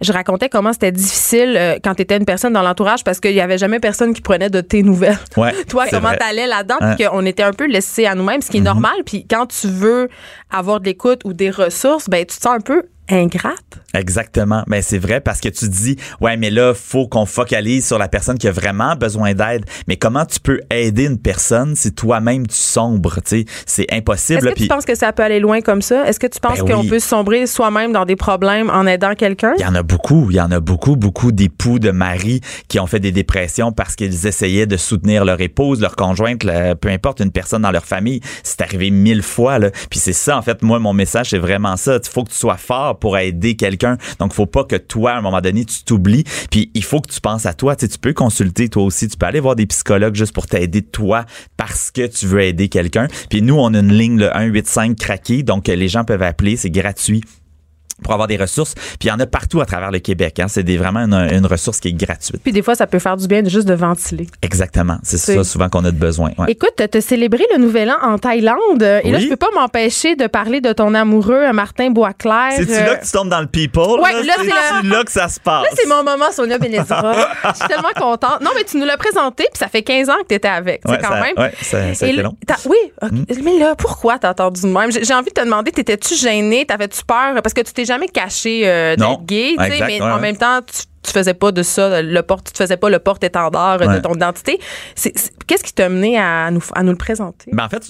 je racontais comment c'était difficile euh, quand tu étais une personne dans l'entourage parce qu'il y avait jamais personne qui prenait de tes nouvelles. Ouais, <laughs> Toi, comment t'allais là-dedans? Ouais. Puis qu'on était un peu laissés à nous-mêmes, ce qui est normal. Puis quand tu veux avoir de l'écoute ou des ressources, ben tu te sens un peu ingrate? Exactement. Mais c'est vrai parce que tu dis, ouais, mais là, faut qu'on focalise sur la personne qui a vraiment besoin d'aide. Mais comment tu peux aider une personne si toi-même tu sombres, tu sais? C'est impossible. Est-ce que puis tu penses que ça peut aller loin comme ça? Est-ce que tu penses Ben qu'on oui. peut sombrer soi-même dans des problèmes en aidant quelqu'un? Il y en a beaucoup, il y en a beaucoup, beaucoup d'époux, de maris qui ont fait des dépressions parce qu'ils essayaient de soutenir leur épouse, leur conjointe, le- peu importe, une personne dans leur famille. C'est arrivé mille fois, là. Puis c'est ça, en fait, moi, mon message, c'est vraiment ça. Il faut que tu sois fort pour aider quelqu'un. Donc, faut pas que toi, à un moment donné, tu t'oublies. Puis il faut que tu penses à toi. Tu tu peux consulter toi aussi. Tu peux aller voir des psychologues juste pour t'aider toi parce que tu veux aider quelqu'un. Puis nous, on a une ligne, le 185 craqué. Donc, les gens peuvent appeler. C'est gratuit pour avoir des ressources. Puis il y en a partout à travers le Québec. Hein. C'est des- vraiment une, une ressource qui est gratuite. Puis des fois, ça peut faire du bien de juste de ventiler. Exactement. C'est ça souvent qu'on a de besoin. Ouais. Écoute, tu as célébré le Nouvel An en Thaïlande. Et là, je peux pas m'empêcher de parler de ton amoureux, Martin Boisclair. C'est-tu Euh, là que tu tombes dans le people? Ouais, là, c'est C'est-tu là que ça se passe? Là, c'est mon moment, Sonia Benezra. <laughs> Je suis tellement contente. Non, mais tu nous l'as présenté, puis ça fait 15 ans que tu étais avec. C'est Ouais, quand ça- même. ouais, ça- ça a Et été là, long. Oui, ok. mais là, pourquoi t'as entendu de même? J'ai envie de te demander, t'étais-tu gêné? T'avais-tu peur? Parce que tu t'es jamais caché euh, d'être gay, Exact, mais ouais, en ouais. même temps, tu, tu faisais pas de ça, le porte, tu te faisais pas le porte-étendard euh, de ton identité. C'est- c'est- Qu'est-ce qui t'a mené à nous, à nous le présenter? Ben, en fait,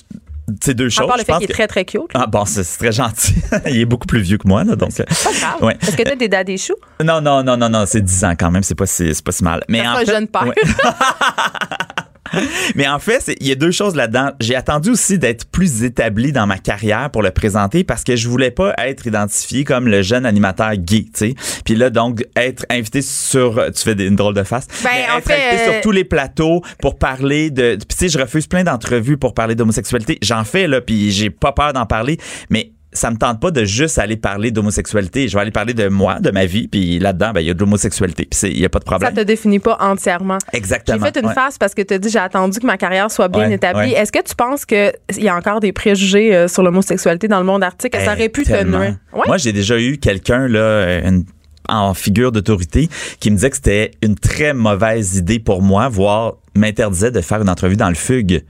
c'est deux choses. À part le fait qu'il est que- très, très cute. Ah bon, c'est c'est très gentil. <laughs> il est beaucoup plus vieux que moi, là, donc. euh, Pas grave. ouais. Est-ce que t'as des daddy choux? Non, non, non, non, non, c'est 10 ans quand même, c'est pas si, c'est pas si mal. Mais en un fait, jeune père. ouais. <laughs> <laughs> Mais en fait, il y a deux choses là-dedans. J'ai attendu aussi d'être plus établi dans ma carrière pour le présenter parce que je voulais pas être identifié comme le jeune animateur gay, tu sais. Puis là, donc, être invité sur, tu fais des- une drôle de face. Ben, Mais en être fait, invité euh, sur tous les plateaux pour parler de, puis tu sais, je refuse plein d'entrevues pour parler d'homosexualité. J'en fais, là, puis j'ai pas peur d'en parler. Mais ça me tente pas de juste aller parler d'homosexualité. Je vais aller parler de moi, de ma vie, puis là-dedans, ben, il y a de l'homosexualité, puis il y a pas de Ça problème. te définit pas entièrement. Exactement. J'ai fait une ouais. phase parce que tu as dit j'ai attendu que ma carrière soit bien Ouais, établie. ouais. Est-ce que tu penses qu'il y a encore des préjugés euh, sur l'homosexualité dans le monde artistique? Ça Eh, aurait pu te tellement. nuire. Ouais. Moi, j'ai déjà eu quelqu'un là, une- en figure d'autorité qui me disait que c'était une très mauvaise idée pour moi, voire m'interdisait de faire une entrevue dans le fugue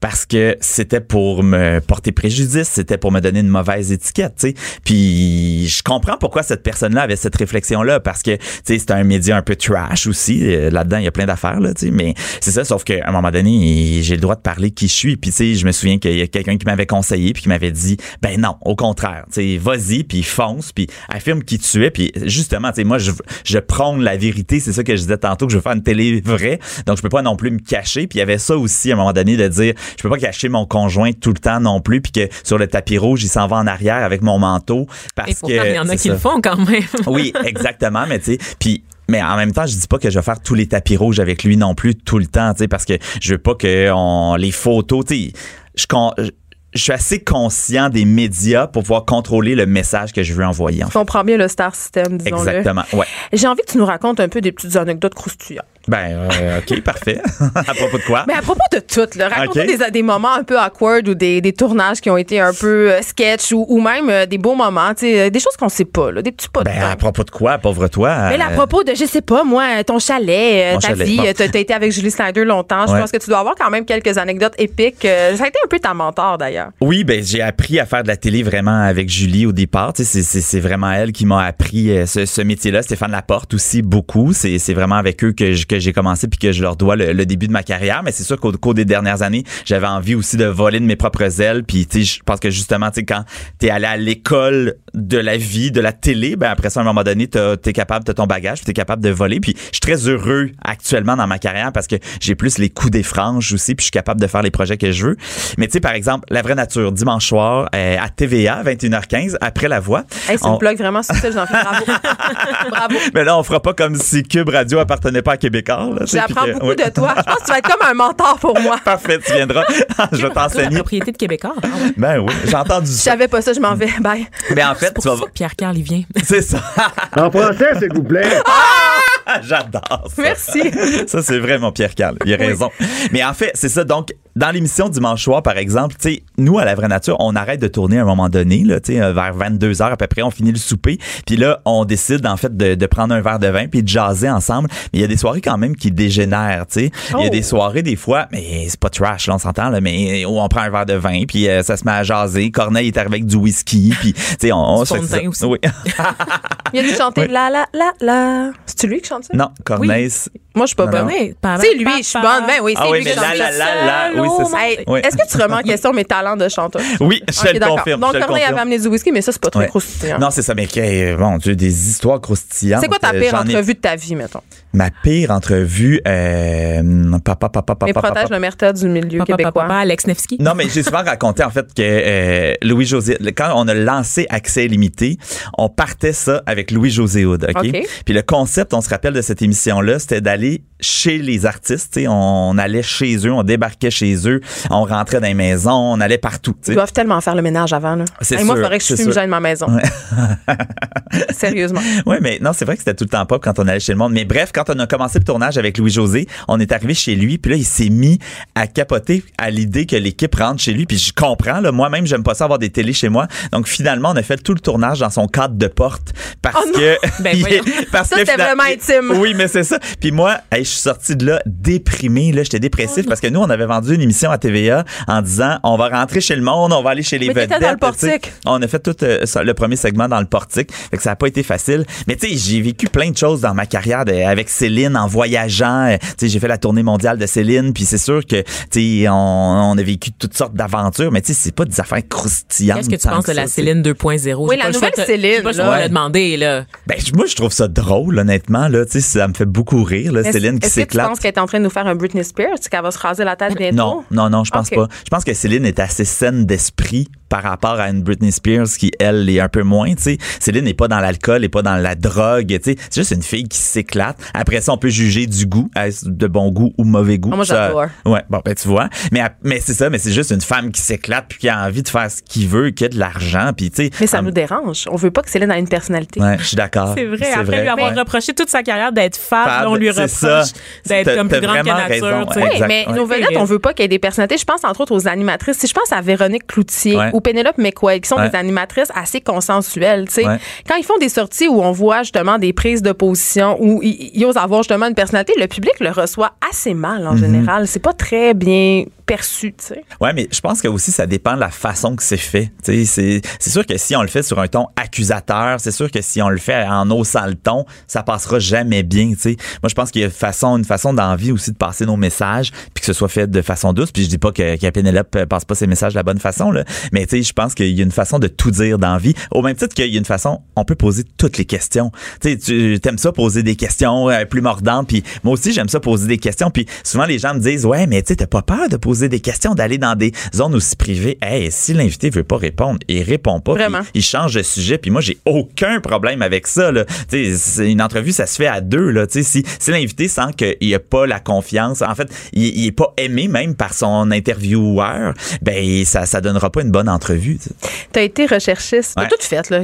parce que c'était pour me porter préjudice, c'était pour me donner une mauvaise étiquette, tu sais. Puis je comprends pourquoi cette personne-là avait cette réflexion-là parce que tu sais c'est un média un peu trash aussi Euh, là-dedans, il y a plein d'affaires là, tu sais, mais c'est ça sauf qu'à un moment donné, j'ai le droit de parler qui je suis. Puis tu sais, je me souviens qu'il y a quelqu'un qui m'avait conseillé puis qui m'avait dit ben non, au contraire, tu sais, vas-y puis fonce puis affirme qui tu es puis justement, tu sais moi je je prône la vérité, c'est ça que je disais tantôt que je veux faire une télé vraie. Donc je peux pas non plus me cacher puis il y avait ça aussi à un moment donné de dire je peux pas cacher mon conjoint tout le temps non plus puis que sur le tapis rouge, il s'en va en arrière avec mon manteau parce Et que pourtant, il y en a qui ça. le font quand même. <laughs> Oui, exactement, mais tu sais, puis mais en même temps, je dis pas que je vais faire tous les tapis rouges avec lui non plus tout le temps, tu sais, parce que je veux pas que on les photos, tu sais, je je suis assez conscient des médias pour pouvoir contrôler le message que je veux envoyer. En fait. comprends bien le star system, disons-le. Exactement. Ouais. J'ai envie que tu nous racontes un peu des petites anecdotes croustillantes. Ben, euh, ok, <laughs> parfait. <laughs> à propos de quoi? Mais à propos de tout, là, raconte-nous Ok. des, des moments un peu awkward ou des, des tournages qui ont été un peu euh, sketch ou, ou même euh, des beaux moments, des choses qu'on sait pas, là, des petits pas de Ben, temps. à propos de quoi, pauvre toi? Mais là, à propos de, je sais pas, moi, ton chalet, ta chalet, vie, bon. t'as t'as été avec Julie Snyder longtemps. Je Ouais. pense que tu dois avoir quand même quelques anecdotes épiques. Ça a été un peu ta mentor, d'ailleurs. Oui, ben j'ai appris à faire de la télé vraiment avec Julie au départ. Tu sais, c'est- vraiment elle qui m'a appris euh, ce, ce métier-là. Stéphane Laporte aussi beaucoup. C'est vraiment avec eux que j'ai commencé puis que je leur dois le, début de ma carrière. Mais c'est sûr qu'au cours des dernières années, j'avais envie aussi de voler de mes propres ailes. Puis tu sais, je pense que justement, tu sais, quand t'es allé à l'école de la vie, de la télé, ben après ça, à un moment donné, t'es capable, t'as ton bagage, t'es capable de voler. Puis je suis très heureux actuellement dans ma carrière parce que j'ai plus les coups des franges aussi, puis je suis capable de faire les projets que je veux. Mais tu sais, par exemple, La Vraie Nature, dimanche soir, euh, à TVA, 21h15, après La Voix. Hey, c'est On- une blog vraiment subtile, j'en fais bravo. <laughs> bravo. Mais là, on fera pas comme si Cube Radio appartenait pas à Québécois. J'apprends que- beaucoup oui. de toi. Je pense que tu vas être comme un mentor pour moi. <laughs> Parfait, tu viendras. <laughs> je vais la t'enseigner. propriété de Québécois. Ah ouais. Ben oui, j'ai entendu Je ça. savais pas ça, je m'en vais. Bye. Mais en fait, Pour tu vas ça que Pierre Carl, il vient. C'est ça. En français, s'il vous plaît. J'adore ça. Merci. Ça, c'est vraiment Pierre Carl. Il a raison. Mais en fait, c'est ça. Donc, dans l'émission Dimanche soir, par exemple, tu sais, nous, à la vraie nature, on arrête de tourner à un moment donné, là, tu sais, euh, vers 22 heures à peu près, on finit le souper. Puis là, on décide, en fait, de, de prendre un verre de vin puis de jaser ensemble. Mais il y a des soirées quand même qui dégénèrent, tu sais. Il y a Oh. des soirées, des fois, mais c'est pas trash, là, on s'entend, là, mais où on prend un verre de vin puis euh, ça se met à jaser. Corneille est arrivé avec du whisky puis, tu sais, on, on se fait aussi. Oui. <laughs> Il a dû chanter la la la la. C'est-tu lui qui chante ça? non, Corneille, Moi, je suis pas Non, bonne. Ouais, C'est lui, je suis bonne. Ben oui, c'est Ah lui oui, qui mais la, la, la, oui, c'est ça. Hey, Oui. Est-ce que tu remets en question mes talents de chanteuse? <laughs> Oui, je Ok, le d'accord. confirme. Donc, le Corneille avait amené du whisky, mais ça, c'est pas très Ouais. croustillant. Non, c'est ça, mais que, bon Dieu, des histoires croustillantes. C'est quoi ta Euh, pire entrevue de ta vie, mettons? Ma pire entrevue, euh, papa, papa, papa, protège papa. le merta du milieu Papa, québécois. papa, Alex Nevsky. Non, mais j'ai souvent raconté en fait que euh, Louis José, quand on a lancé Accès limité, on partait ça avec Louis José Hood, ok? Ok. Puis le concept, on se rappelle de cette émission-là, c'était d'aller chez les artistes, on allait chez eux, on débarquait chez eux, on rentrait dans les maisons, on allait partout, tu Ils doivent tellement faire le ménage avant, là. C'est Hey, Moi, il faudrait que je fume de ma maison. <laughs> Sérieusement. Oui, mais non, c'est vrai que c'était tout le temps pop quand on allait chez le monde. Mais bref, quand on a commencé le tournage avec Louis-José, on est arrivé chez lui, puis là, il s'est mis à capoter à l'idée que l'équipe rentre chez lui. Puis je comprends, là, moi-même, j'aime pas ça avoir des télés chez moi. Donc finalement, on a fait tout le tournage dans son cadre de porte parce Oh que... <laughs> Ben, parce Ça, que c'était vraiment intime. Oui, mais c'est ça. Puis moi, hey, je je suis sorti de là déprimé. Là, j'étais dépressif parce que nous, on avait vendu une émission à TVA en disant on va rentrer chez le monde, on va aller chez les Mais vedettes. dans le portique. On a fait tout euh, ça, le premier segment dans le portique. Fait que ça a pas été facile. Mais tu sais, j'ai vécu plein de choses dans ma carrière de- avec Céline en voyageant. Euh, Tu sais, j'ai fait la tournée mondiale de Céline. Puis c'est sûr que tu sais, on, on a vécu toutes sortes d'aventures. Mais tu sais, c'est pas des affaires croustillantes. Qu'est-ce que tu penses de ça, la. Céline 2.0? Oui, la nouvelle de- Céline, pas le là. de Ouais. demander, là. Ben, je- moi, je trouve ça drôle, honnêtement. Là, tu sais, ça me fait beaucoup rire, là, Céline qui Est-ce que tu s'éclate. penses qu'elle est en train de nous faire un Britney Spears, qu'elle va se raser la tête bientôt? Non, non, non, je pense pas. Je pense que Céline est assez saine d'esprit par rapport à une Britney Spears qui, elle, est un peu moins, tu sais. Céline n'est pas dans l'alcool, n'est pas dans la drogue, tu sais. C'est juste une fille qui s'éclate. Après ça, on peut juger du goût, est-ce de bon goût ou mauvais goût. Ah, moi, j'adore. Ouais, bon, ben, tu vois. Mais, c'est ça, mais c'est juste une femme qui s'éclate puis qui a envie de faire ce qu'il veut, qui a de l'argent, puis tu sais. Mais ça en- nous dérange. On veut pas que Céline ait une personnalité. Ouais, je suis d'accord. C'est vrai. Après lui avoir Ouais. reproché toute sa carrière d'être là, on lui reproche ça. D'être comme plus grande que nature. raison. Oui, mais ouais. nos vedettes, on veut pas qu'il y ait des personnalités. Je pense entre autres aux animatrices. Si je pense à Véronique Cloutier Ouais. ou Pénélope McQuaid, qui sont Ouais. des animatrices assez consensuelles, tu sais. Quand ils font des sorties où on voit justement des prises de position, où ils, ils osent avoir justement une personnalité, le public le reçoit assez mal en général. C'est pas très bien perçu. Ouais, mais je pense que aussi ça dépend de la façon que c'est fait. C'est sûr que si on le fait sur un ton accusateur, c'est sûr que si on le fait en haussant le ton, ça passera jamais bien. Moi je pense qu'il y a une façon, une façon d'envie aussi de passer nos messages, puis que ce soit fait de façon douce. Puis je dis pas que, que Pénélope euh, passe pas ses messages de la bonne façon là, mais je pense qu'il y a une façon de tout dire d'envie. Au même titre qu'il y a une façon, on peut poser toutes les questions. Tu sais, tu aimes ça poser des questions euh, plus mordantes, puis moi aussi j'aime ça poser des questions. Puis souvent les gens me disent ouais, mais tu t'as pas peur de poser des questions, d'aller dans des zones aussi privées. Hey, si l'invité veut pas répondre, il répond pas. Vraiment. Il change de sujet. Puis moi j'ai aucun problème avec ça. Là. Tu sais, c'est une entrevue, ça se fait à deux. Là. Tu sais, si, si l'invité sent qu'il a pas la confiance, en fait, il, il est pas aimé même par son intervieweur, ben ça ça donnera pas une bonne entrevue. tu. T'as été recherchiste. T'as Ouais. tout fait, là.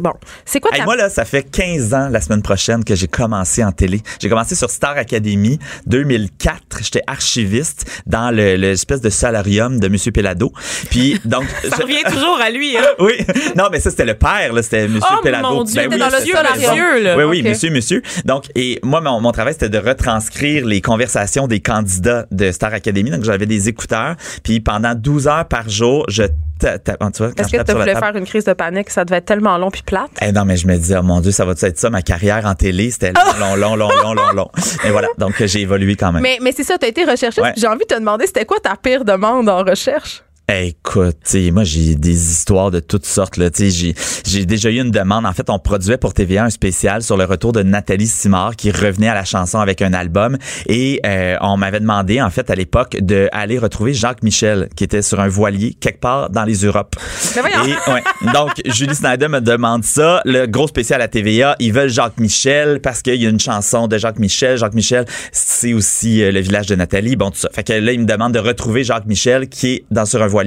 Bon. C'est quoi Hey, ta. moi, là, ça fait 15 ans la semaine prochaine que j'ai commencé en télé. J'ai commencé sur Star Academy 2004. J'étais archiviste dans le- l'espèce de solarium de Monsieur Pelado. Puis, donc. <laughs> Ça je- revient toujours à lui. Hein? <laughs> oui. Non, mais ça, c'était le père, là. C'était Monsieur Oh, Pelado. mon Dieu, Ben oui, dans le c'était vieux sa raison. monsieur, là. Oui, oui, monsieur, monsieur. Donc, et moi, mon, mon travail, c'était de retranscrire les conversations des candidats de Star Academy. Donc, j'avais des écouteurs. Puis, pendant 12 heures par jour, je tu Est-ce que tu voulais faire une crise de panique? Ça devait être tellement long puis plate. eh non, mais je me dis, oh mon Dieu, ça va être ça, ma carrière en télé? C'était long, long, long, long, long, long. <laughs> Et voilà. Donc, j'ai évolué quand même. Mais, mais c'est ça, t'as été recherchiste. Ouais. J'ai envie de te demander, c'était quoi ta pire demande en recherche? Écoute, moi j'ai des histoires de toutes sortes là. J'ai j'ai déjà eu une demande. En fait, on produisait pour TVA un spécial sur le retour de Nathalie Simard qui revenait à la chanson avec un album et euh, on m'avait demandé en fait à l'époque de aller retrouver Jacques Michel qui était sur un voilier quelque part dans les Europes. Et, ouais. Donc <laughs> Julie Snyder me demande ça. Le gros spécial à TVA, ils veulent Jacques Michel parce qu'il y a une chanson de Jacques Michel. Jacques Michel, c'est aussi euh, le village de Nathalie. Bon, tout ça. Fait que là, ils me demandent de retrouver Jacques Michel qui est dans sur un voilier.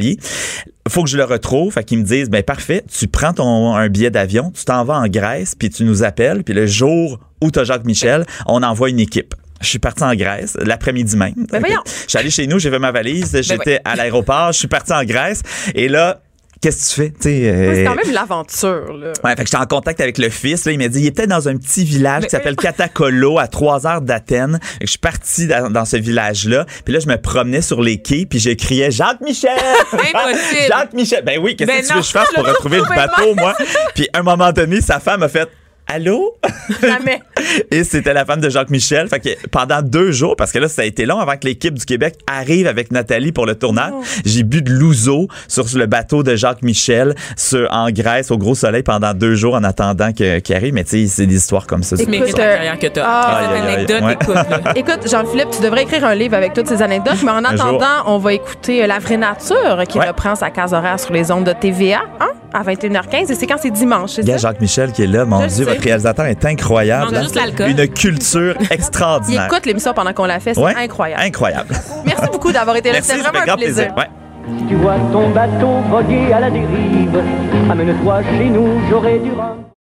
Faut que je le retrouve. Fait qu'ils me disent, ben parfait, tu prends ton un billet d'avion, tu t'en vas en Grèce, puis tu nous appelles, puis le jour où t'as Jacques Michel, on envoie une équipe. Je suis parti en Grèce l'après-midi même. Ben voyons. <laughs> Je suis allé chez nous, j'ai fait ma valise, j'étais à l'aéroport, je suis parti en Grèce et là qu'est-ce que tu fais? Euh, C'est quand même l'aventure, là. Ouais, fait que j'étais en contact avec le fils. Là, il m'a dit, il est peut-être dans un petit village Mais- qui s'appelle Katakolo, <laughs> à trois heures d'Athènes. Je suis parti dans, dans ce village-là. Puis là, je me promenais sur les quais, puis je criais Jacques Michel. <laughs> Impossible. <laughs> Jacques Michel. Ben oui, qu'est-ce Ben que tu veux que je fasse pour retrouver le bateau, moi? Puis à un moment donné, sa femme a fait. Allô? Jamais. <laughs> Et c'était la femme de Jacques Michel. Fait que pendant deux jours, parce que là, ça a été long avant que l'équipe du Québec arrive avec Nathalie pour le tournage, j'ai bu de l'ouzo sur le bateau de Jacques Michel sur, en Grèce au gros soleil pendant deux jours en attendant que- qu'il arrive. Mais tu sais, c'est des histoires comme ça. Écoute, euh, que ah, anecdote, Ouais. écoute. Écoute, Jean-Philippe, tu devrais écrire un livre avec toutes ces anecdotes, mais en <laughs> attendant, on va écouter euh, La vraie nature qui Ouais. reprend sa case horaire sur les ondes de TVA hein, à 21h15. Et c'est quand c'est dimanche, c'est Il y a? Jacques Michel qui est là. Mon Je Dieu, sais. votre réalisateur est incroyable. Il juste l'alcool. Une culture <laughs> Il extraordinaire. écoute l'émission pendant qu'on la fait, c'est Ouais. incroyable. Incroyable. Merci beaucoup d'avoir été là. C'était vraiment un grand plaisir. plaisir. Ouais. Tu vois ton bateau voguer à la dérive. Amène-toi chez nous, j'aurai du rhum.